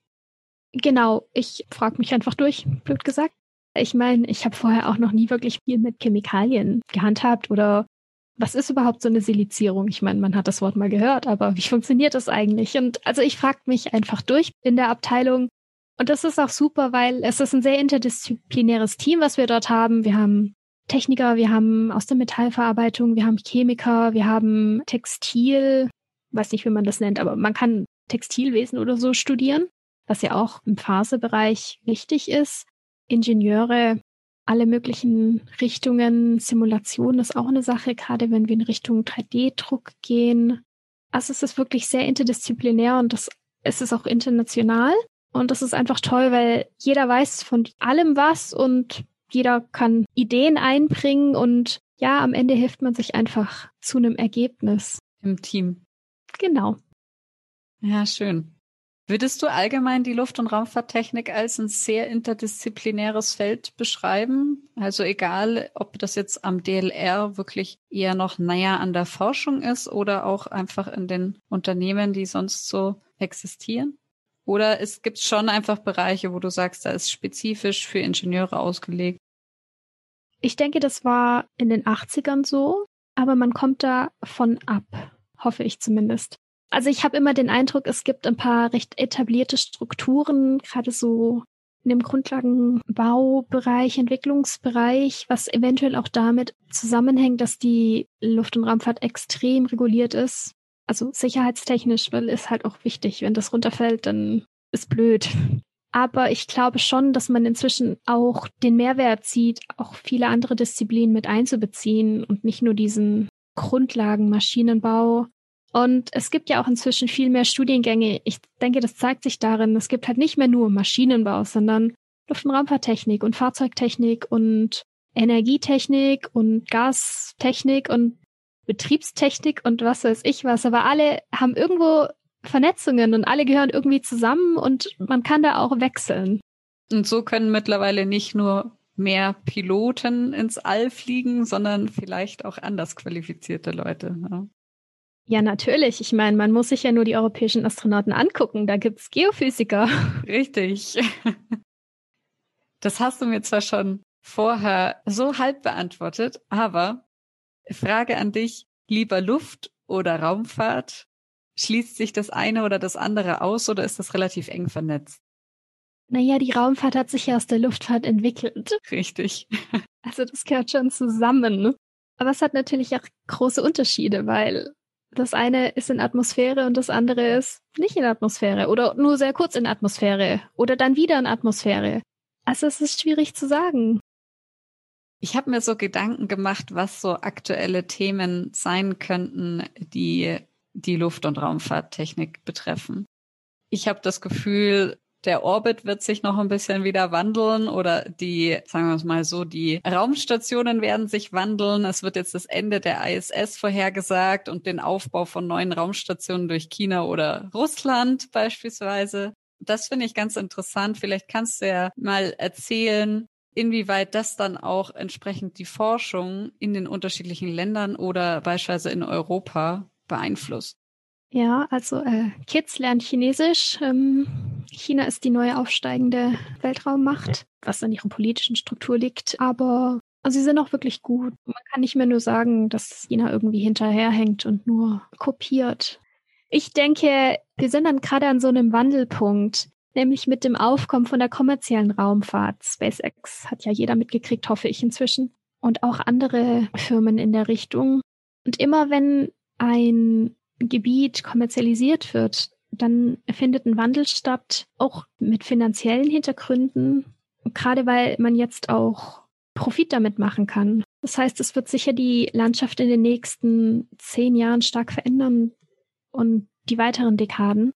Genau, ich frage mich einfach durch, blöd gesagt. Ich meine, ich habe vorher auch noch nie wirklich viel mit Chemikalien gehandhabt oder was ist überhaupt so eine Silizierung? Ich meine, man hat das Wort mal gehört, aber wie funktioniert das eigentlich? Und also ich frage mich einfach durch in der Abteilung. Und das ist auch super, weil es ist ein sehr interdisziplinäres Team, was wir dort haben. Wir haben Techniker, wir haben aus der Metallverarbeitung, wir haben Chemiker, wir haben Textil, weiß nicht, wie man das nennt, aber man kann Textilwesen oder so studieren, was ja auch im Phasebereich wichtig ist. Ingenieure, alle möglichen Richtungen. Simulation ist auch eine Sache, gerade wenn wir in Richtung 3D-Druck gehen. Also es ist wirklich sehr interdisziplinär und das, es ist auch international. Und das ist einfach toll, weil jeder weiß von allem was und jeder kann Ideen einbringen und ja, am Ende hilft man sich einfach zu einem Ergebnis. Im Team. Genau. Ja, schön. Würdest du allgemein die Luft- und Raumfahrttechnik als ein sehr interdisziplinäres Feld beschreiben? Also egal, ob das jetzt am DLR wirklich eher noch näher an der Forschung ist oder auch einfach in den Unternehmen, die sonst so existieren? Oder es gibt schon einfach Bereiche, wo du sagst, da ist spezifisch für Ingenieure ausgelegt? Ich denke, das war in den 80ern so, aber man kommt da von ab, hoffe ich zumindest. Also ich habe immer den Eindruck, es gibt ein paar recht etablierte Strukturen, gerade so in dem Grundlagenbaubereich, Entwicklungsbereich, was eventuell auch damit zusammenhängt, dass die Luft- und Raumfahrt extrem reguliert ist. Also sicherheitstechnisch, weil ist halt auch wichtig. Wenn das runterfällt, dann ist blöd. Aber ich glaube schon, dass man inzwischen auch den Mehrwert sieht, auch viele andere Disziplinen mit einzubeziehen und nicht nur diesen Grundlagen Maschinenbau, und es gibt ja auch inzwischen viel mehr Studiengänge. Ich denke, das zeigt sich darin, es gibt halt nicht mehr nur Maschinenbau, sondern Luft- und Raumfahrttechnik und Fahrzeugtechnik und Energietechnik und Gastechnik und Betriebstechnik und was weiß ich was. Aber alle haben irgendwo Vernetzungen und alle gehören irgendwie zusammen und man kann da auch wechseln. Und so können mittlerweile nicht nur mehr Piloten ins All fliegen, sondern vielleicht auch anders qualifizierte Leute. Ja. Ja, natürlich. Ich meine, man muss sich ja nur die europäischen Astronauten angucken. Da gibt's Geophysiker. Richtig. Das hast du mir zwar schon vorher so halb beantwortet, aber Frage an dich, lieber Luft oder Raumfahrt? Schließt sich das eine oder das andere aus oder ist das relativ eng vernetzt? Naja, die Raumfahrt hat sich ja aus der Luftfahrt entwickelt. Richtig. Also das gehört schon zusammen. Aber es hat natürlich auch große Unterschiede, weil das eine ist in Atmosphäre und das andere ist nicht in Atmosphäre oder nur sehr kurz in Atmosphäre oder dann wieder in Atmosphäre. Also es ist schwierig zu sagen. Ich habe mir so Gedanken gemacht, was so aktuelle Themen sein könnten, die die Luft- und Raumfahrttechnik betreffen. Ich habe das Gefühl, der Orbit wird sich noch ein bisschen wieder wandeln oder die, sagen wir es mal so, die Raumstationen werden sich wandeln. Es wird jetzt das Ende der ISS vorhergesagt und den Aufbau von neuen Raumstationen durch China oder Russland beispielsweise. Das finde ich ganz interessant. Vielleicht kannst du ja mal erzählen, inwieweit das dann auch entsprechend die Forschung in den unterschiedlichen Ländern oder beispielsweise in Europa beeinflusst. Ja, also äh, Kids lernen Chinesisch. Ähm, China ist die neue aufsteigende Weltraummacht, was an ihrer politischen Struktur liegt. Aber also sie sind auch wirklich gut. Man kann nicht mehr nur sagen, dass China irgendwie hinterherhängt und nur kopiert. Ich denke, wir sind dann gerade an so einem Wandelpunkt, nämlich mit dem Aufkommen von der kommerziellen Raumfahrt. SpaceX hat ja jeder mitgekriegt, hoffe ich inzwischen. Und auch andere Firmen in der Richtung. Und immer wenn ein Gebiet kommerzialisiert wird, dann findet ein Wandel statt, auch mit finanziellen Hintergründen. gerade weil man jetzt auch Profit damit machen kann. Das heißt, es wird sicher die Landschaft in den nächsten zehn Jahren stark verändern und die weiteren Dekaden.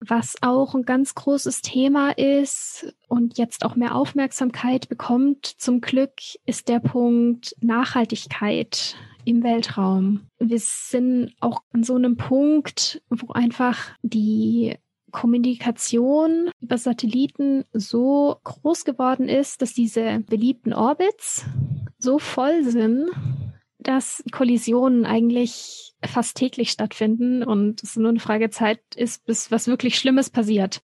Was auch ein ganz großes Thema ist und jetzt auch mehr Aufmerksamkeit bekommt, zum Glück, ist der Punkt Nachhaltigkeit im Weltraum. Wir sind auch an so einem Punkt, wo einfach die Kommunikation über Satelliten so groß geworden ist, dass diese beliebten Orbits so voll sind, dass Kollisionen eigentlich fast täglich stattfinden und es nur eine Frage Zeit ist, bis was wirklich Schlimmes passiert.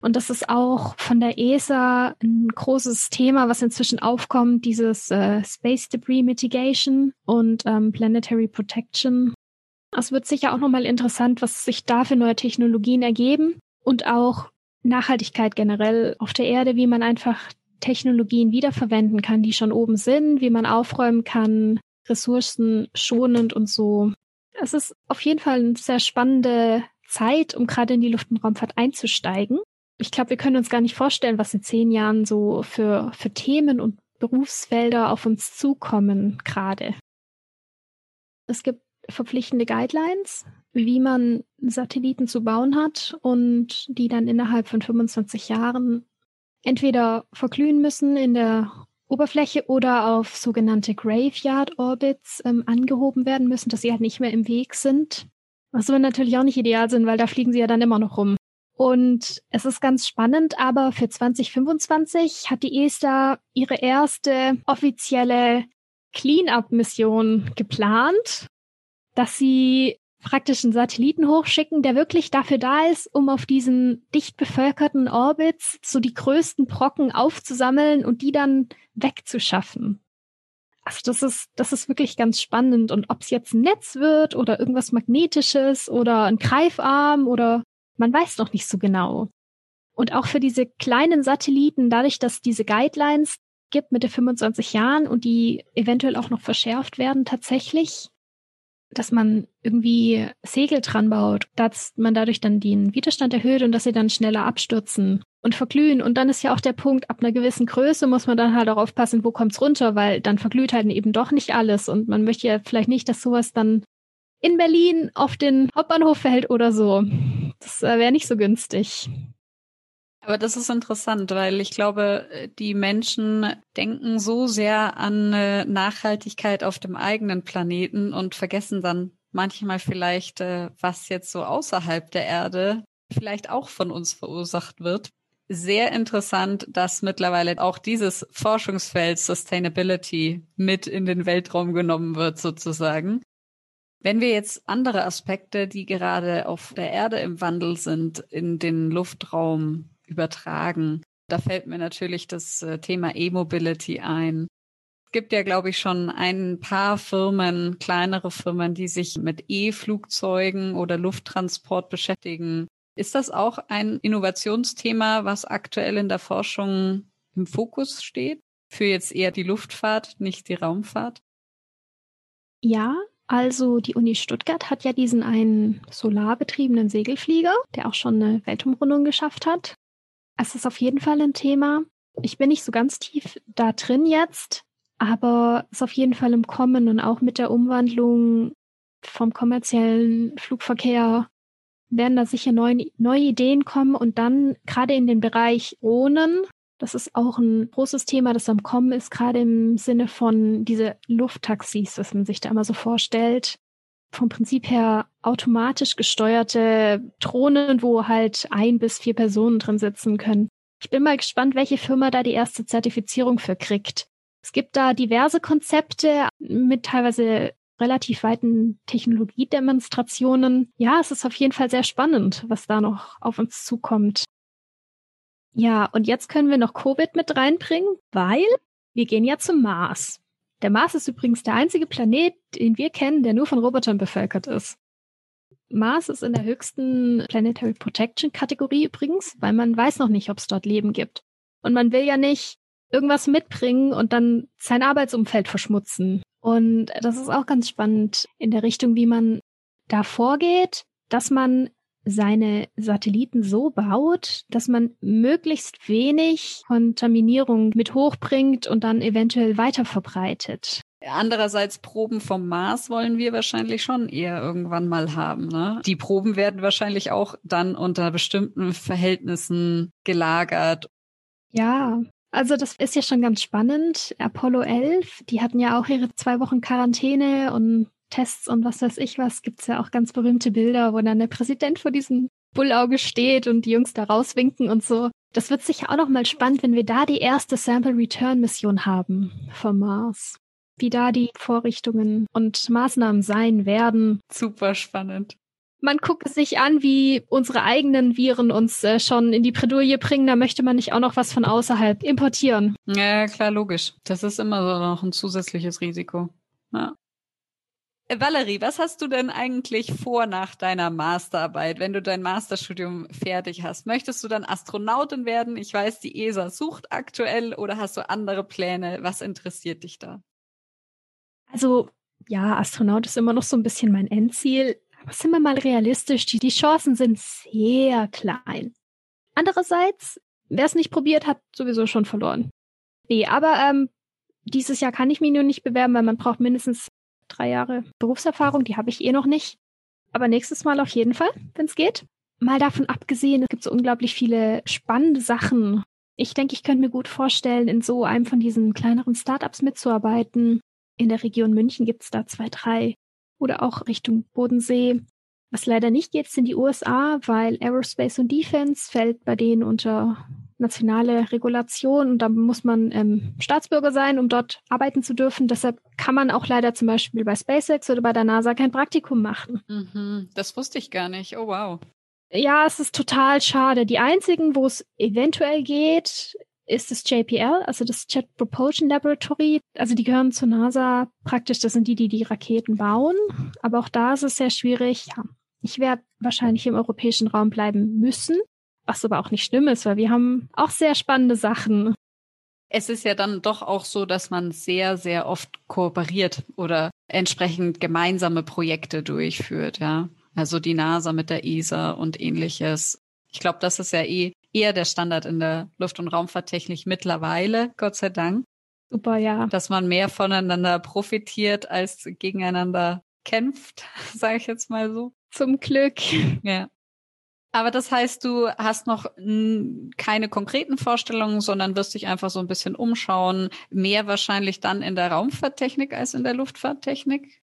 Und das ist auch von der ESA ein großes Thema, was inzwischen aufkommt, dieses äh, Space Debris Mitigation und ähm, Planetary Protection. Es wird sicher auch nochmal interessant, was sich da für neue Technologien ergeben und auch Nachhaltigkeit generell auf der Erde, wie man einfach Technologien wiederverwenden kann, die schon oben sind, wie man aufräumen kann, Ressourcen schonend und so. Es ist auf jeden Fall eine sehr spannende Zeit, um gerade in die Luft- und Raumfahrt einzusteigen. Ich glaube, wir können uns gar nicht vorstellen, was in zehn Jahren so für, für Themen und Berufsfelder auf uns zukommen gerade. Es gibt verpflichtende Guidelines, wie man Satelliten zu bauen hat und die dann innerhalb von 25 Jahren entweder verglühen müssen in der Oberfläche oder auf sogenannte Graveyard Orbits ähm, angehoben werden müssen, dass sie halt nicht mehr im Weg sind. Was aber natürlich auch nicht ideal sind, weil da fliegen sie ja dann immer noch rum. Und es ist ganz spannend, aber für 2025 hat die ESA ihre erste offizielle Clean-up-Mission geplant, dass sie praktisch einen Satelliten hochschicken, der wirklich dafür da ist, um auf diesen dicht bevölkerten Orbits so die größten Brocken aufzusammeln und die dann wegzuschaffen. Also das ist, das ist wirklich ganz spannend. Und ob es jetzt ein Netz wird oder irgendwas Magnetisches oder ein Greifarm oder man weiß noch nicht so genau. Und auch für diese kleinen Satelliten, dadurch, dass diese Guidelines gibt mit den 25 Jahren und die eventuell auch noch verschärft werden tatsächlich, dass man irgendwie Segel dran baut, dass man dadurch dann den Widerstand erhöht und dass sie dann schneller abstürzen und verglühen. Und dann ist ja auch der Punkt, ab einer gewissen Größe muss man dann halt auch aufpassen, wo kommt's runter, weil dann verglüht halt eben doch nicht alles. Und man möchte ja vielleicht nicht, dass sowas dann in Berlin auf den Hauptbahnhof fällt oder so. Das äh, wäre nicht so günstig. Aber das ist interessant, weil ich glaube, die Menschen denken so sehr an äh, Nachhaltigkeit auf dem eigenen Planeten und vergessen dann manchmal vielleicht, äh, was jetzt so außerhalb der Erde vielleicht auch von uns verursacht wird. Sehr interessant, dass mittlerweile auch dieses Forschungsfeld Sustainability mit in den Weltraum genommen wird, sozusagen. Wenn wir jetzt andere Aspekte, die gerade auf der Erde im Wandel sind, in den Luftraum übertragen. Da fällt mir natürlich das äh, Thema E-Mobility ein. Es gibt ja, glaube ich, schon ein paar Firmen, kleinere Firmen, die sich mit E-Flugzeugen oder Lufttransport beschäftigen. Ist das auch ein Innovationsthema, was aktuell in der Forschung im Fokus steht? Für jetzt eher die Luftfahrt, nicht die Raumfahrt? Ja, also die Uni Stuttgart hat ja diesen einen solarbetriebenen Segelflieger, der auch schon eine Weltumrundung geschafft hat. Es ist auf jeden Fall ein Thema. Ich bin nicht so ganz tief da drin jetzt, aber es ist auf jeden Fall im Kommen und auch mit der Umwandlung vom kommerziellen Flugverkehr werden da sicher neue, neue Ideen kommen und dann gerade in den Bereich Drohnen. Das ist auch ein großes Thema, das am Kommen ist, gerade im Sinne von diese Lufttaxis, was man sich da immer so vorstellt vom Prinzip her automatisch gesteuerte Drohnen, wo halt ein bis vier Personen drin sitzen können. Ich bin mal gespannt, welche Firma da die erste Zertifizierung für kriegt. Es gibt da diverse Konzepte mit teilweise relativ weiten Technologiedemonstrationen. Ja, es ist auf jeden Fall sehr spannend, was da noch auf uns zukommt. Ja, und jetzt können wir noch Covid mit reinbringen, weil wir gehen ja zum Mars. Der Mars ist übrigens der einzige Planet, den wir kennen, der nur von Robotern bevölkert ist. Mars ist in der höchsten Planetary Protection Kategorie übrigens, weil man weiß noch nicht, ob es dort Leben gibt. Und man will ja nicht irgendwas mitbringen und dann sein Arbeitsumfeld verschmutzen. Und das ist auch ganz spannend in der Richtung, wie man da vorgeht, dass man seine Satelliten so baut, dass man möglichst wenig Kontaminierung mit hochbringt und dann eventuell weiter verbreitet. Andererseits Proben vom Mars wollen wir wahrscheinlich schon eher irgendwann mal haben. Ne? Die Proben werden wahrscheinlich auch dann unter bestimmten Verhältnissen gelagert. Ja, also das ist ja schon ganz spannend. Apollo 11, die hatten ja auch ihre zwei Wochen Quarantäne und Tests und was weiß ich was. Gibt's ja auch ganz berühmte Bilder, wo dann der Präsident vor diesem Bullauge steht und die Jungs da rauswinken und so. Das wird sicher auch noch mal spannend, wenn wir da die erste Sample Return Mission haben vom Mars wie da die Vorrichtungen und Maßnahmen sein werden. Super spannend. Man guckt sich an, wie unsere eigenen Viren uns äh, schon in die Bredouille bringen. Da möchte man nicht auch noch was von außerhalb importieren. Ja, klar, logisch. Das ist immer so noch ein zusätzliches Risiko. Ja. Äh, Valerie, was hast du denn eigentlich vor nach deiner Masterarbeit, wenn du dein Masterstudium fertig hast? Möchtest du dann Astronautin werden? Ich weiß, die ESA sucht aktuell oder hast du andere Pläne? Was interessiert dich da? Also ja, Astronaut ist immer noch so ein bisschen mein Endziel. Aber sind wir mal realistisch, die, die Chancen sind sehr klein. Andererseits, wer es nicht probiert, hat sowieso schon verloren. Nee, aber ähm, dieses Jahr kann ich mich nur nicht bewerben, weil man braucht mindestens drei Jahre Berufserfahrung. Die habe ich eh noch nicht. Aber nächstes Mal auf jeden Fall, wenn es geht. Mal davon abgesehen, es gibt so unglaublich viele spannende Sachen. Ich denke, ich könnte mir gut vorstellen, in so einem von diesen kleineren Startups mitzuarbeiten, in der Region München gibt es da zwei, drei. Oder auch Richtung Bodensee. Was leider nicht geht, sind die USA, weil Aerospace und Defense fällt bei denen unter nationale Regulation und da muss man ähm, Staatsbürger sein, um dort arbeiten zu dürfen. Deshalb kann man auch leider zum Beispiel bei SpaceX oder bei der NASA kein Praktikum machen. Mhm, das wusste ich gar nicht. Oh wow. Ja, es ist total schade. Die einzigen, wo es eventuell geht, ist das JPL, also das Jet Propulsion Laboratory. Also die gehören zur NASA praktisch, das sind die, die die Raketen bauen. Aber auch da ist es sehr schwierig. Ja, ich werde wahrscheinlich im europäischen Raum bleiben müssen, was aber auch nicht schlimm ist, weil wir haben auch sehr spannende Sachen. Es ist ja dann doch auch so, dass man sehr, sehr oft kooperiert oder entsprechend gemeinsame Projekte durchführt, ja. Also die NASA mit der ESA und ähnliches. Ich glaube, das ist ja eh eher der Standard in der Luft- und Raumfahrttechnik mittlerweile, Gott sei Dank. Super, ja. Dass man mehr voneinander profitiert als gegeneinander kämpft, sage ich jetzt mal so. Zum Glück. Ja. Aber das heißt, du hast noch keine konkreten Vorstellungen, sondern wirst dich einfach so ein bisschen umschauen. Mehr wahrscheinlich dann in der Raumfahrttechnik als in der Luftfahrttechnik?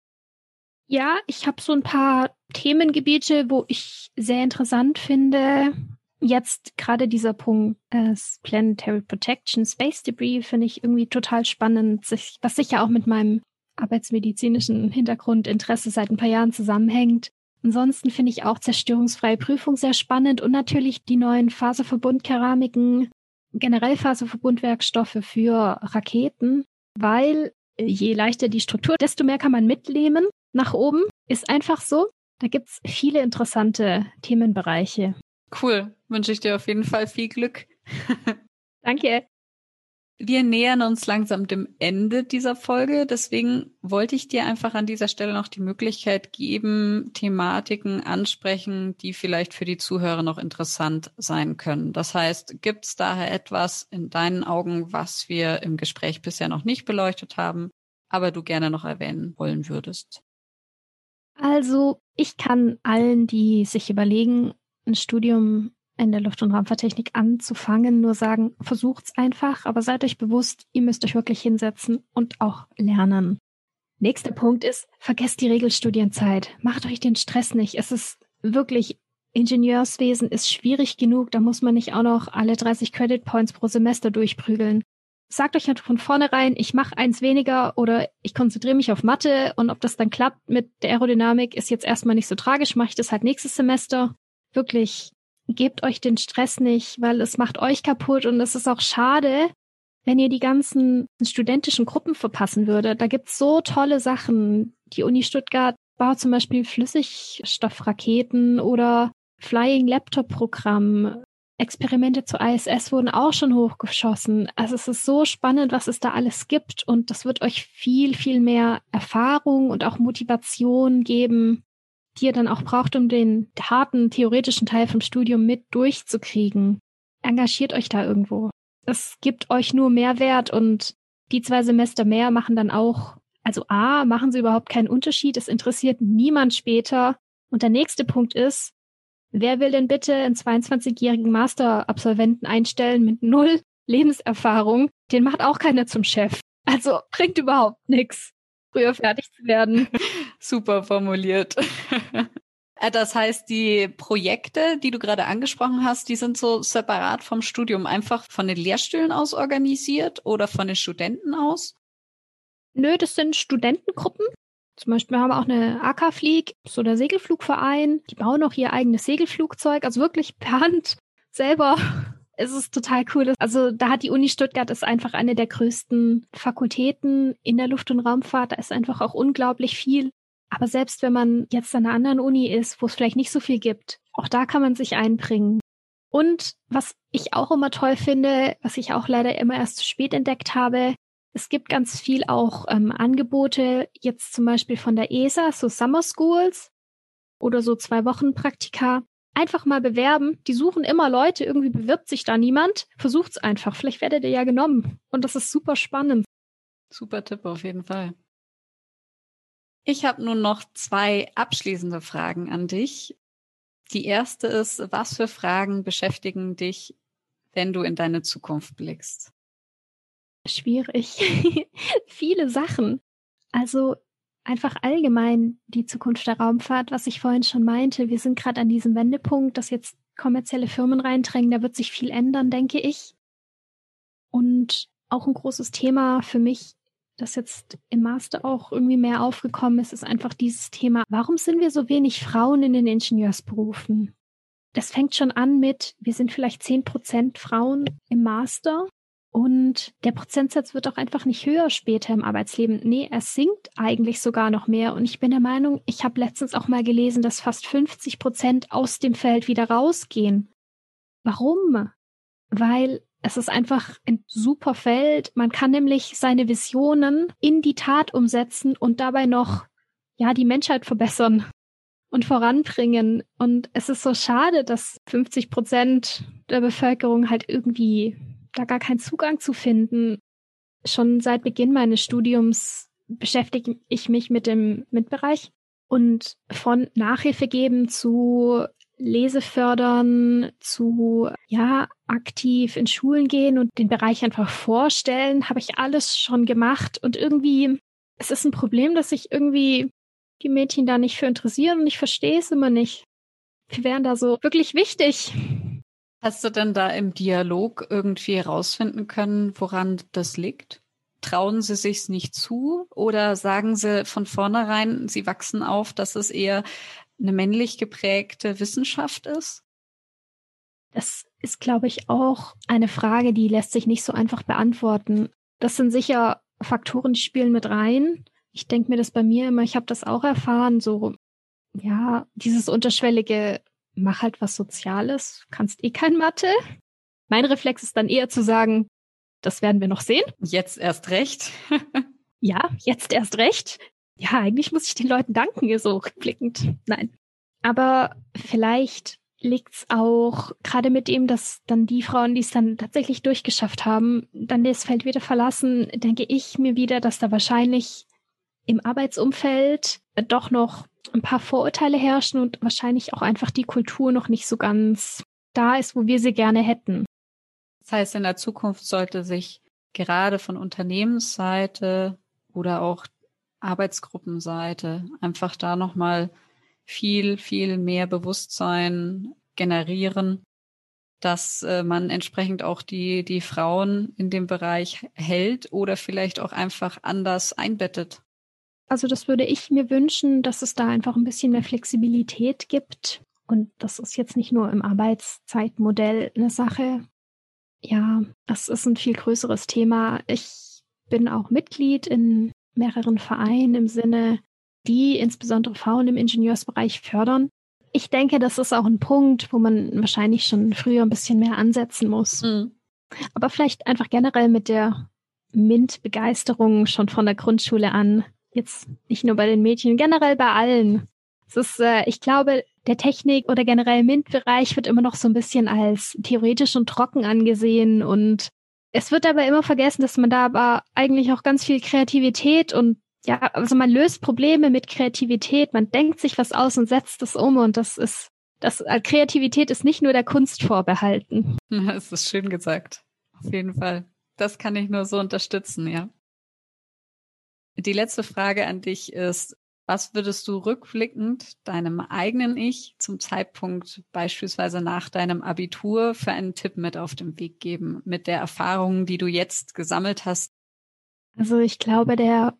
Ja, ich habe so ein paar Themengebiete, wo ich sehr interessant finde jetzt gerade dieser Punkt äh, Planetary Protection, Space Debris finde ich irgendwie total spannend, sich, was sicher auch mit meinem arbeitsmedizinischen Hintergrund Interesse seit ein paar Jahren zusammenhängt. Ansonsten finde ich auch zerstörungsfreie Prüfung sehr spannend und natürlich die neuen Faserverbundkeramiken, generell Faserverbundwerkstoffe für Raketen, weil je leichter die Struktur, desto mehr kann man mitnehmen nach oben. Ist einfach so. Da gibt's viele interessante Themenbereiche. Cool. Wünsche ich dir auf jeden Fall viel Glück. Danke. Wir nähern uns langsam dem Ende dieser Folge. Deswegen wollte ich dir einfach an dieser Stelle noch die Möglichkeit geben, Thematiken ansprechen, die vielleicht für die Zuhörer noch interessant sein können. Das heißt, gibt es daher etwas in deinen Augen, was wir im Gespräch bisher noch nicht beleuchtet haben, aber du gerne noch erwähnen wollen würdest? Also, ich kann allen, die sich überlegen, ein Studium in der Luft- und Raumfahrttechnik anzufangen, nur sagen, versucht's einfach, aber seid euch bewusst, ihr müsst euch wirklich hinsetzen und auch lernen. Nächster Punkt ist, vergesst die Regelstudienzeit. Macht euch den Stress nicht. Es ist wirklich, Ingenieurswesen ist schwierig genug, da muss man nicht auch noch alle 30 Credit Points pro Semester durchprügeln. Sagt euch halt von vornherein, ich mache eins weniger oder ich konzentriere mich auf Mathe und ob das dann klappt mit der Aerodynamik ist jetzt erstmal nicht so tragisch, mache ich das halt nächstes Semester. Wirklich gebt euch den Stress nicht, weil es macht euch kaputt und es ist auch schade, wenn ihr die ganzen studentischen Gruppen verpassen würdet. Da gibt's so tolle Sachen. Die Uni Stuttgart baut zum Beispiel Flüssigstoffraketen oder Flying Laptop Programm. Experimente zur ISS wurden auch schon hochgeschossen. Also es ist so spannend, was es da alles gibt und das wird euch viel, viel mehr Erfahrung und auch Motivation geben, die ihr dann auch braucht, um den harten theoretischen Teil vom Studium mit durchzukriegen. Engagiert euch da irgendwo. Es gibt euch nur Mehrwert und die zwei Semester mehr machen dann auch, also A, machen sie überhaupt keinen Unterschied, es interessiert niemand später. Und der nächste Punkt ist, wer will denn bitte einen 22-jährigen Master-Absolventen einstellen mit null Lebenserfahrung? Den macht auch keiner zum Chef. Also bringt überhaupt nichts, früher fertig zu werden. Super formuliert. Äh, das heißt, die Projekte, die du gerade angesprochen hast, die sind so separat vom Studium einfach von den Lehrstühlen aus organisiert oder von den Studenten aus? Nö, das sind Studentengruppen. Zum Beispiel haben wir auch eine AK-Flieg, so der Segelflugverein. Die bauen auch ihr eigenes Segelflugzeug, also wirklich per Hand selber es ist total cool. Also da hat die Uni Stuttgart ist einfach eine der größten Fakultäten in der Luft- und Raumfahrt. Da ist einfach auch unglaublich viel. Aber selbst wenn man jetzt an einer anderen Uni ist, wo es vielleicht nicht so viel gibt, auch da kann man sich einbringen. Und was ich auch immer toll finde, was ich auch leider immer erst zu spät entdeckt habe, es gibt ganz viel auch ähm, Angebote, jetzt zum Beispiel von der ESA, so Summer Schools oder so zwei Wochen Praktika, einfach mal bewerben. Die suchen immer Leute, irgendwie bewirbt sich da niemand. Versucht's einfach. Vielleicht werdet ihr ja genommen. Und das ist super spannend. Super Tipp auf jeden Fall. Ich habe nun noch zwei abschließende Fragen an dich. Die erste ist, was für Fragen beschäftigen dich, wenn du in deine Zukunft blickst? Schwierig. Viele Sachen. Also einfach allgemein die Zukunft der Raumfahrt, was ich vorhin schon meinte. Wir sind gerade an diesem Wendepunkt, dass jetzt kommerzielle Firmen reindrängen. Da wird sich viel ändern, denke ich. Und auch ein großes Thema für mich, das jetzt im Master auch irgendwie mehr aufgekommen ist, ist einfach dieses Thema, warum sind wir so wenig Frauen in den Ingenieursberufen? Das fängt schon an mit, wir sind vielleicht zehn Prozent Frauen im Master und der Prozentsatz wird auch einfach nicht höher später im Arbeitsleben. Nee, er sinkt eigentlich sogar noch mehr. Und ich bin der Meinung, ich habe letztens auch mal gelesen, dass fast 50 Prozent aus dem Feld wieder rausgehen. Warum? Weil es ist einfach ein super Feld. Man kann nämlich seine Visionen in die Tat umsetzen und dabei noch, ja, die Menschheit verbessern und voranbringen. Und es ist so schade, dass 50 Prozent der Bevölkerung halt irgendwie da gar keinen Zugang zu finden. Schon seit Beginn meines Studiums beschäftige ich mich mit dem MINT-Bereich und von Nachhilfe geben zu Lesefördern, zu ja aktiv in Schulen gehen und den Bereich einfach vorstellen, habe ich alles schon gemacht und irgendwie es ist ein Problem, dass sich irgendwie die Mädchen da nicht für interessieren und ich verstehe es immer nicht. Wir wären da so wirklich wichtig. Hast du denn da im Dialog irgendwie herausfinden können, woran das liegt? Trauen sie sich's nicht zu oder sagen sie von vornherein, sie wachsen auf, dass es eher eine männlich geprägte Wissenschaft ist? Das ist, glaube ich, auch eine Frage, die lässt sich nicht so einfach beantworten. Das sind sicher Faktoren, die spielen mit rein. Ich denke mir das bei mir immer, ich habe das auch erfahren, so ja, dieses unterschwellige mach halt was Soziales, kannst eh kein Mathe. Mein Reflex ist dann eher zu sagen, das werden wir noch sehen. Jetzt erst recht. ja, jetzt erst recht. Ja, eigentlich muss ich den Leuten danken, so rückblickend. Nein. Aber vielleicht liegt's auch gerade mit dem, dass dann die Frauen, die es dann tatsächlich durchgeschafft haben, dann das Feld wieder verlassen, denke ich mir wieder, dass da wahrscheinlich im Arbeitsumfeld doch noch ein paar Vorurteile herrschen und wahrscheinlich auch einfach die Kultur noch nicht so ganz da ist, wo wir sie gerne hätten. Das heißt, in der Zukunft sollte sich gerade von Unternehmensseite oder auch Arbeitsgruppenseite einfach da nochmal viel, viel mehr Bewusstsein generieren, dass äh, man entsprechend auch die, die Frauen in dem Bereich hält oder vielleicht auch einfach anders einbettet. Also das würde ich mir wünschen, dass es da einfach ein bisschen mehr Flexibilität gibt. Und das ist jetzt nicht nur im Arbeitszeitmodell eine Sache. Ja, das ist ein viel größeres Thema. Ich bin auch Mitglied in mehreren Vereinen im Sinne, die insbesondere Frauen im Ingenieursbereich fördern. Ich denke, das ist auch ein Punkt, wo man wahrscheinlich schon früher ein bisschen mehr ansetzen muss. Mhm. Aber vielleicht einfach generell mit der MINT-Begeisterung schon von der Grundschule an Jetzt nicht nur bei den Mädchen, generell bei allen. Es ist, äh, ich glaube, der Technik oder generell MINT-Bereich wird immer noch so ein bisschen als theoretisch und trocken angesehen und es wird aber immer vergessen, dass man da aber eigentlich auch ganz viel Kreativität und ja, also man löst Probleme mit Kreativität, man denkt sich was aus und setzt es um und das ist, das äh, Kreativität ist nicht nur der Kunst vorbehalten. Das ist schön gesagt. Auf jeden Fall. Das kann ich nur so unterstützen, ja. Die letzte Frage an dich ist, was würdest du rückblickend deinem eigenen Ich zum Zeitpunkt beispielsweise nach deinem Abitur für einen Tipp mit auf den Weg geben, mit der Erfahrung, die du jetzt gesammelt hast? Also ich glaube, der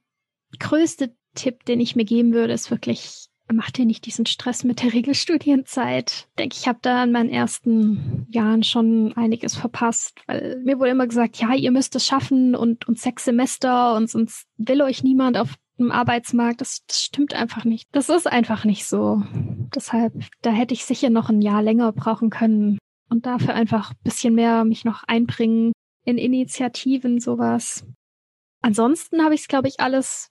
größte Tipp, den ich mir geben würde, ist wirklich, mach dir nicht diesen Stress mit der Regelstudienzeit. Ich denke, ich habe da in meinen ersten Jahren schon einiges verpasst, weil mir wurde immer gesagt, ja, ihr müsst es schaffen und, und sechs Semester und sonst will euch niemand auf im Arbeitsmarkt. Das, das stimmt einfach nicht. Das ist einfach nicht so. Deshalb, da hätte ich sicher noch ein Jahr länger brauchen können und dafür einfach ein bisschen mehr mich noch einbringen in Initiativen, sowas. Ansonsten habe ich es, glaube ich, alles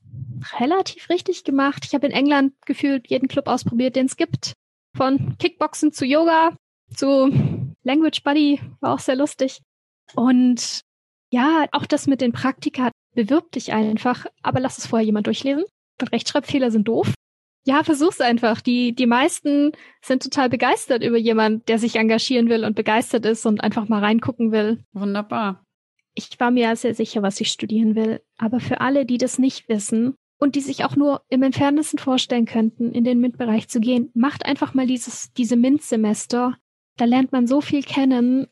relativ richtig gemacht. Ich habe in England gefühlt jeden Club ausprobiert, den es gibt. Von Kickboxen zu Yoga zu Language Buddy war auch sehr lustig. Und ja, auch das mit den Praktika bewirb dich einfach, aber lass es vorher jemand durchlesen. Rechtschreibfehler sind doof. Ja, versuch's einfach. Die, die meisten sind total begeistert über jemand, der sich engagieren will und begeistert ist und einfach mal reingucken will. Wunderbar. Ich war mir ja sehr sicher, was ich studieren will. Aber für alle, die das nicht wissen und die sich auch nur im Entferntesten vorstellen könnten, in den MINT-Bereich zu gehen, macht einfach mal dieses, diese MINT-Semester. Da lernt man so viel kennen.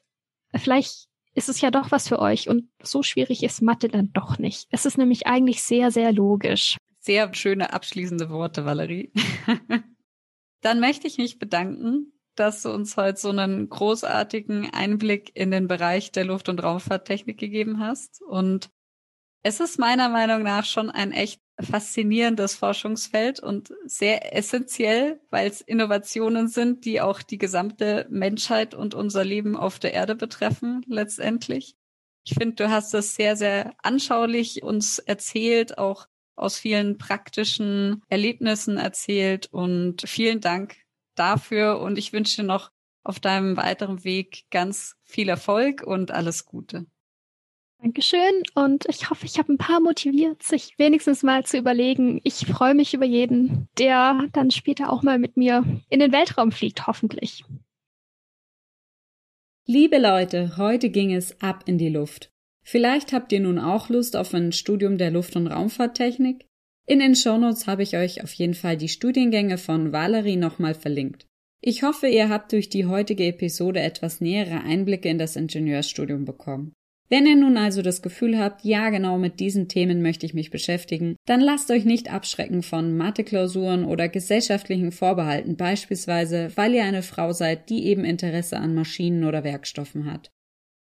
Vielleicht ist es ja doch was für euch und so schwierig ist Mathe dann doch nicht. Es ist nämlich eigentlich sehr, sehr logisch. Sehr schöne abschließende Worte, Valerie. dann möchte ich mich bedanken, dass du uns heute so einen großartigen Einblick in den Bereich der Luft- und Raumfahrttechnik gegeben hast. Und es ist meiner Meinung nach schon ein echt faszinierendes Forschungsfeld und sehr essentiell, weil es Innovationen sind, die auch die gesamte Menschheit und unser Leben auf der Erde betreffen, letztendlich. Ich finde, du hast das sehr, sehr anschaulich uns erzählt, auch aus vielen praktischen Erlebnissen erzählt und vielen Dank dafür und ich wünsche dir noch auf deinem weiteren Weg ganz viel Erfolg und alles Gute. Dankeschön und ich hoffe, ich habe ein paar motiviert, sich wenigstens mal zu überlegen. Ich freue mich über jeden, der dann später auch mal mit mir in den Weltraum fliegt, hoffentlich. Liebe Leute, heute ging es ab in die Luft. Vielleicht habt ihr nun auch Lust auf ein Studium der Luft- und Raumfahrttechnik? In den Shownotes habe ich euch auf jeden Fall die Studiengänge von Valerie nochmal verlinkt. Ich hoffe, ihr habt durch die heutige Episode etwas nähere Einblicke in das Ingenieursstudium bekommen. Wenn ihr nun also das Gefühl habt, ja genau mit diesen Themen möchte ich mich beschäftigen, dann lasst euch nicht abschrecken von Matheklausuren oder gesellschaftlichen Vorbehalten, beispielsweise weil ihr eine Frau seid, die eben Interesse an Maschinen oder Werkstoffen hat.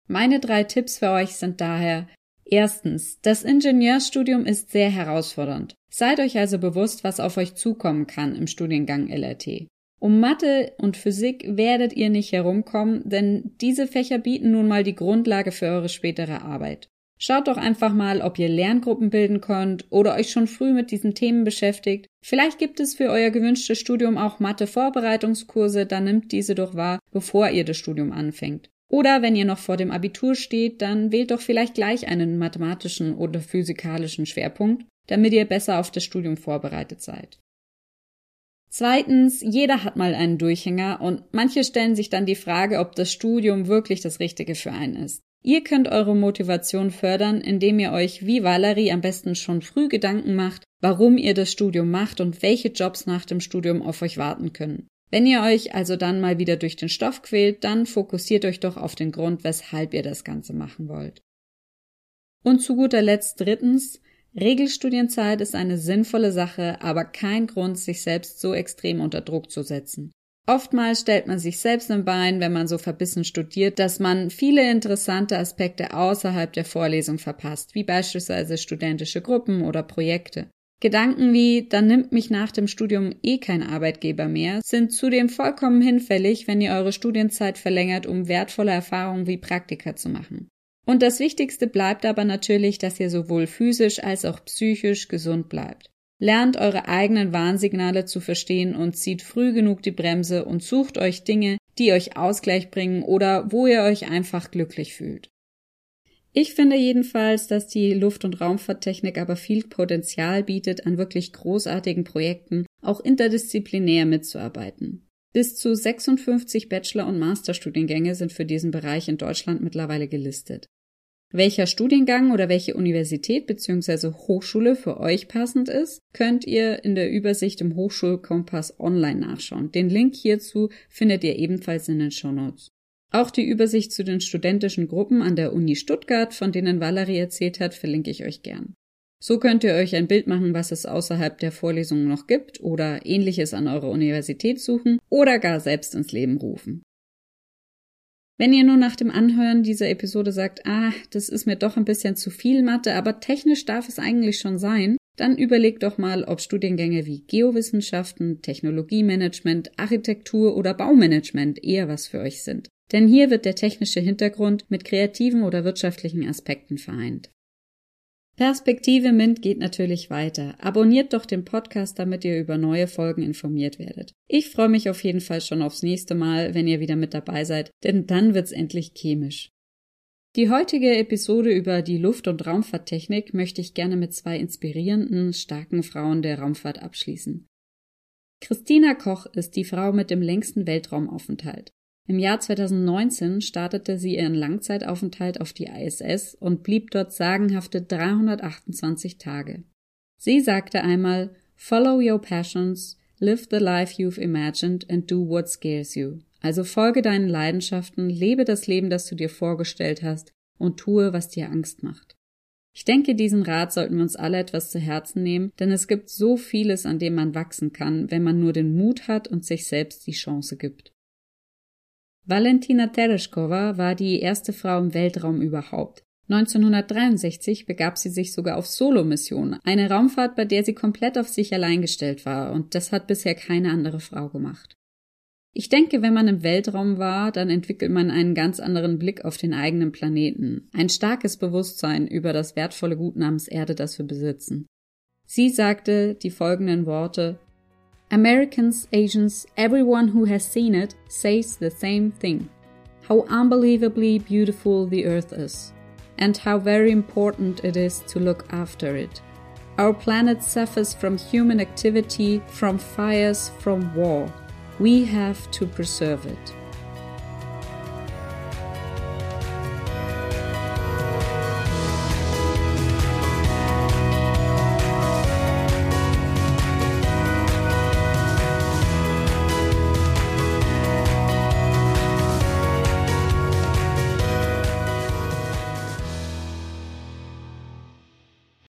Meine drei Tipps für euch sind daher Erstens, das Ingenieurstudium ist sehr herausfordernd. Seid euch also bewusst, was auf euch zukommen kann im Studiengang LRT. Um Mathe und Physik werdet ihr nicht herumkommen, denn diese Fächer bieten nun mal die Grundlage für eure spätere Arbeit. Schaut doch einfach mal, ob ihr Lerngruppen bilden könnt oder euch schon früh mit diesen Themen beschäftigt. Vielleicht gibt es für euer gewünschtes Studium auch Mathe-Vorbereitungskurse, dann nimmt diese doch wahr, bevor ihr das Studium anfängt. Oder wenn ihr noch vor dem Abitur steht, dann wählt doch vielleicht gleich einen mathematischen oder physikalischen Schwerpunkt, damit ihr besser auf das Studium vorbereitet seid. Zweitens, jeder hat mal einen Durchhänger und manche stellen sich dann die Frage, ob das Studium wirklich das Richtige für einen ist. Ihr könnt eure Motivation fördern, indem ihr euch wie Valerie am besten schon früh Gedanken macht, warum ihr das Studium macht und welche Jobs nach dem Studium auf euch warten können. Wenn ihr euch also dann mal wieder durch den Stoff quält, dann fokussiert euch doch auf den Grund, weshalb ihr das Ganze machen wollt. Und zu guter Letzt drittens, Regelstudienzeit ist eine sinnvolle Sache, aber kein Grund, sich selbst so extrem unter Druck zu setzen. Oftmals stellt man sich selbst im Bein, wenn man so verbissen studiert, dass man viele interessante Aspekte außerhalb der Vorlesung verpasst, wie beispielsweise studentische Gruppen oder Projekte. Gedanken wie, dann nimmt mich nach dem Studium eh kein Arbeitgeber mehr, sind zudem vollkommen hinfällig, wenn ihr eure Studienzeit verlängert, um wertvolle Erfahrungen wie Praktika zu machen. Und das Wichtigste bleibt aber natürlich, dass ihr sowohl physisch als auch psychisch gesund bleibt. Lernt eure eigenen Warnsignale zu verstehen und zieht früh genug die Bremse und sucht euch Dinge, die euch Ausgleich bringen oder wo ihr euch einfach glücklich fühlt. Ich finde jedenfalls, dass die Luft- und Raumfahrttechnik aber viel Potenzial bietet, an wirklich großartigen Projekten auch interdisziplinär mitzuarbeiten. Bis zu 56 Bachelor- und Masterstudiengänge sind für diesen Bereich in Deutschland mittlerweile gelistet. Welcher Studiengang oder welche Universität bzw. Hochschule für euch passend ist, könnt ihr in der Übersicht im Hochschulkompass online nachschauen. Den Link hierzu findet ihr ebenfalls in den Show Notes. Auch die Übersicht zu den studentischen Gruppen an der Uni Stuttgart, von denen Valerie erzählt hat, verlinke ich euch gern. So könnt ihr euch ein Bild machen, was es außerhalb der Vorlesungen noch gibt oder ähnliches an eurer Universität suchen oder gar selbst ins Leben rufen. Wenn ihr nur nach dem Anhören dieser Episode sagt, ah, das ist mir doch ein bisschen zu viel Mathe, aber technisch darf es eigentlich schon sein, dann überlegt doch mal, ob Studiengänge wie Geowissenschaften, Technologiemanagement, Architektur oder Baumanagement eher was für euch sind. Denn hier wird der technische Hintergrund mit kreativen oder wirtschaftlichen Aspekten vereint. Perspektive Mint geht natürlich weiter. Abonniert doch den Podcast, damit ihr über neue Folgen informiert werdet. Ich freue mich auf jeden Fall schon aufs nächste Mal, wenn ihr wieder mit dabei seid, denn dann wird's endlich chemisch. Die heutige Episode über die Luft- und Raumfahrttechnik möchte ich gerne mit zwei inspirierenden, starken Frauen der Raumfahrt abschließen. Christina Koch ist die Frau mit dem längsten Weltraumaufenthalt. Im Jahr 2019 startete sie ihren Langzeitaufenthalt auf die ISS und blieb dort sagenhafte 328 Tage. Sie sagte einmal, Follow your passions, live the life you've imagined and do what scares you. Also folge deinen Leidenschaften, lebe das Leben, das du dir vorgestellt hast und tue, was dir Angst macht. Ich denke, diesen Rat sollten wir uns alle etwas zu Herzen nehmen, denn es gibt so vieles, an dem man wachsen kann, wenn man nur den Mut hat und sich selbst die Chance gibt. Valentina Tereshkova war die erste Frau im Weltraum überhaupt. 1963 begab sie sich sogar auf Solo-Mission, eine Raumfahrt, bei der sie komplett auf sich allein gestellt war, und das hat bisher keine andere Frau gemacht. Ich denke, wenn man im Weltraum war, dann entwickelt man einen ganz anderen Blick auf den eigenen Planeten, ein starkes Bewusstsein über das wertvolle Gut namens Erde, das wir besitzen. Sie sagte die folgenden Worte Americans, Asians, everyone who has seen it says the same thing. How unbelievably beautiful the earth is, and how very important it is to look after it. Our planet suffers from human activity, from fires, from war. We have to preserve it.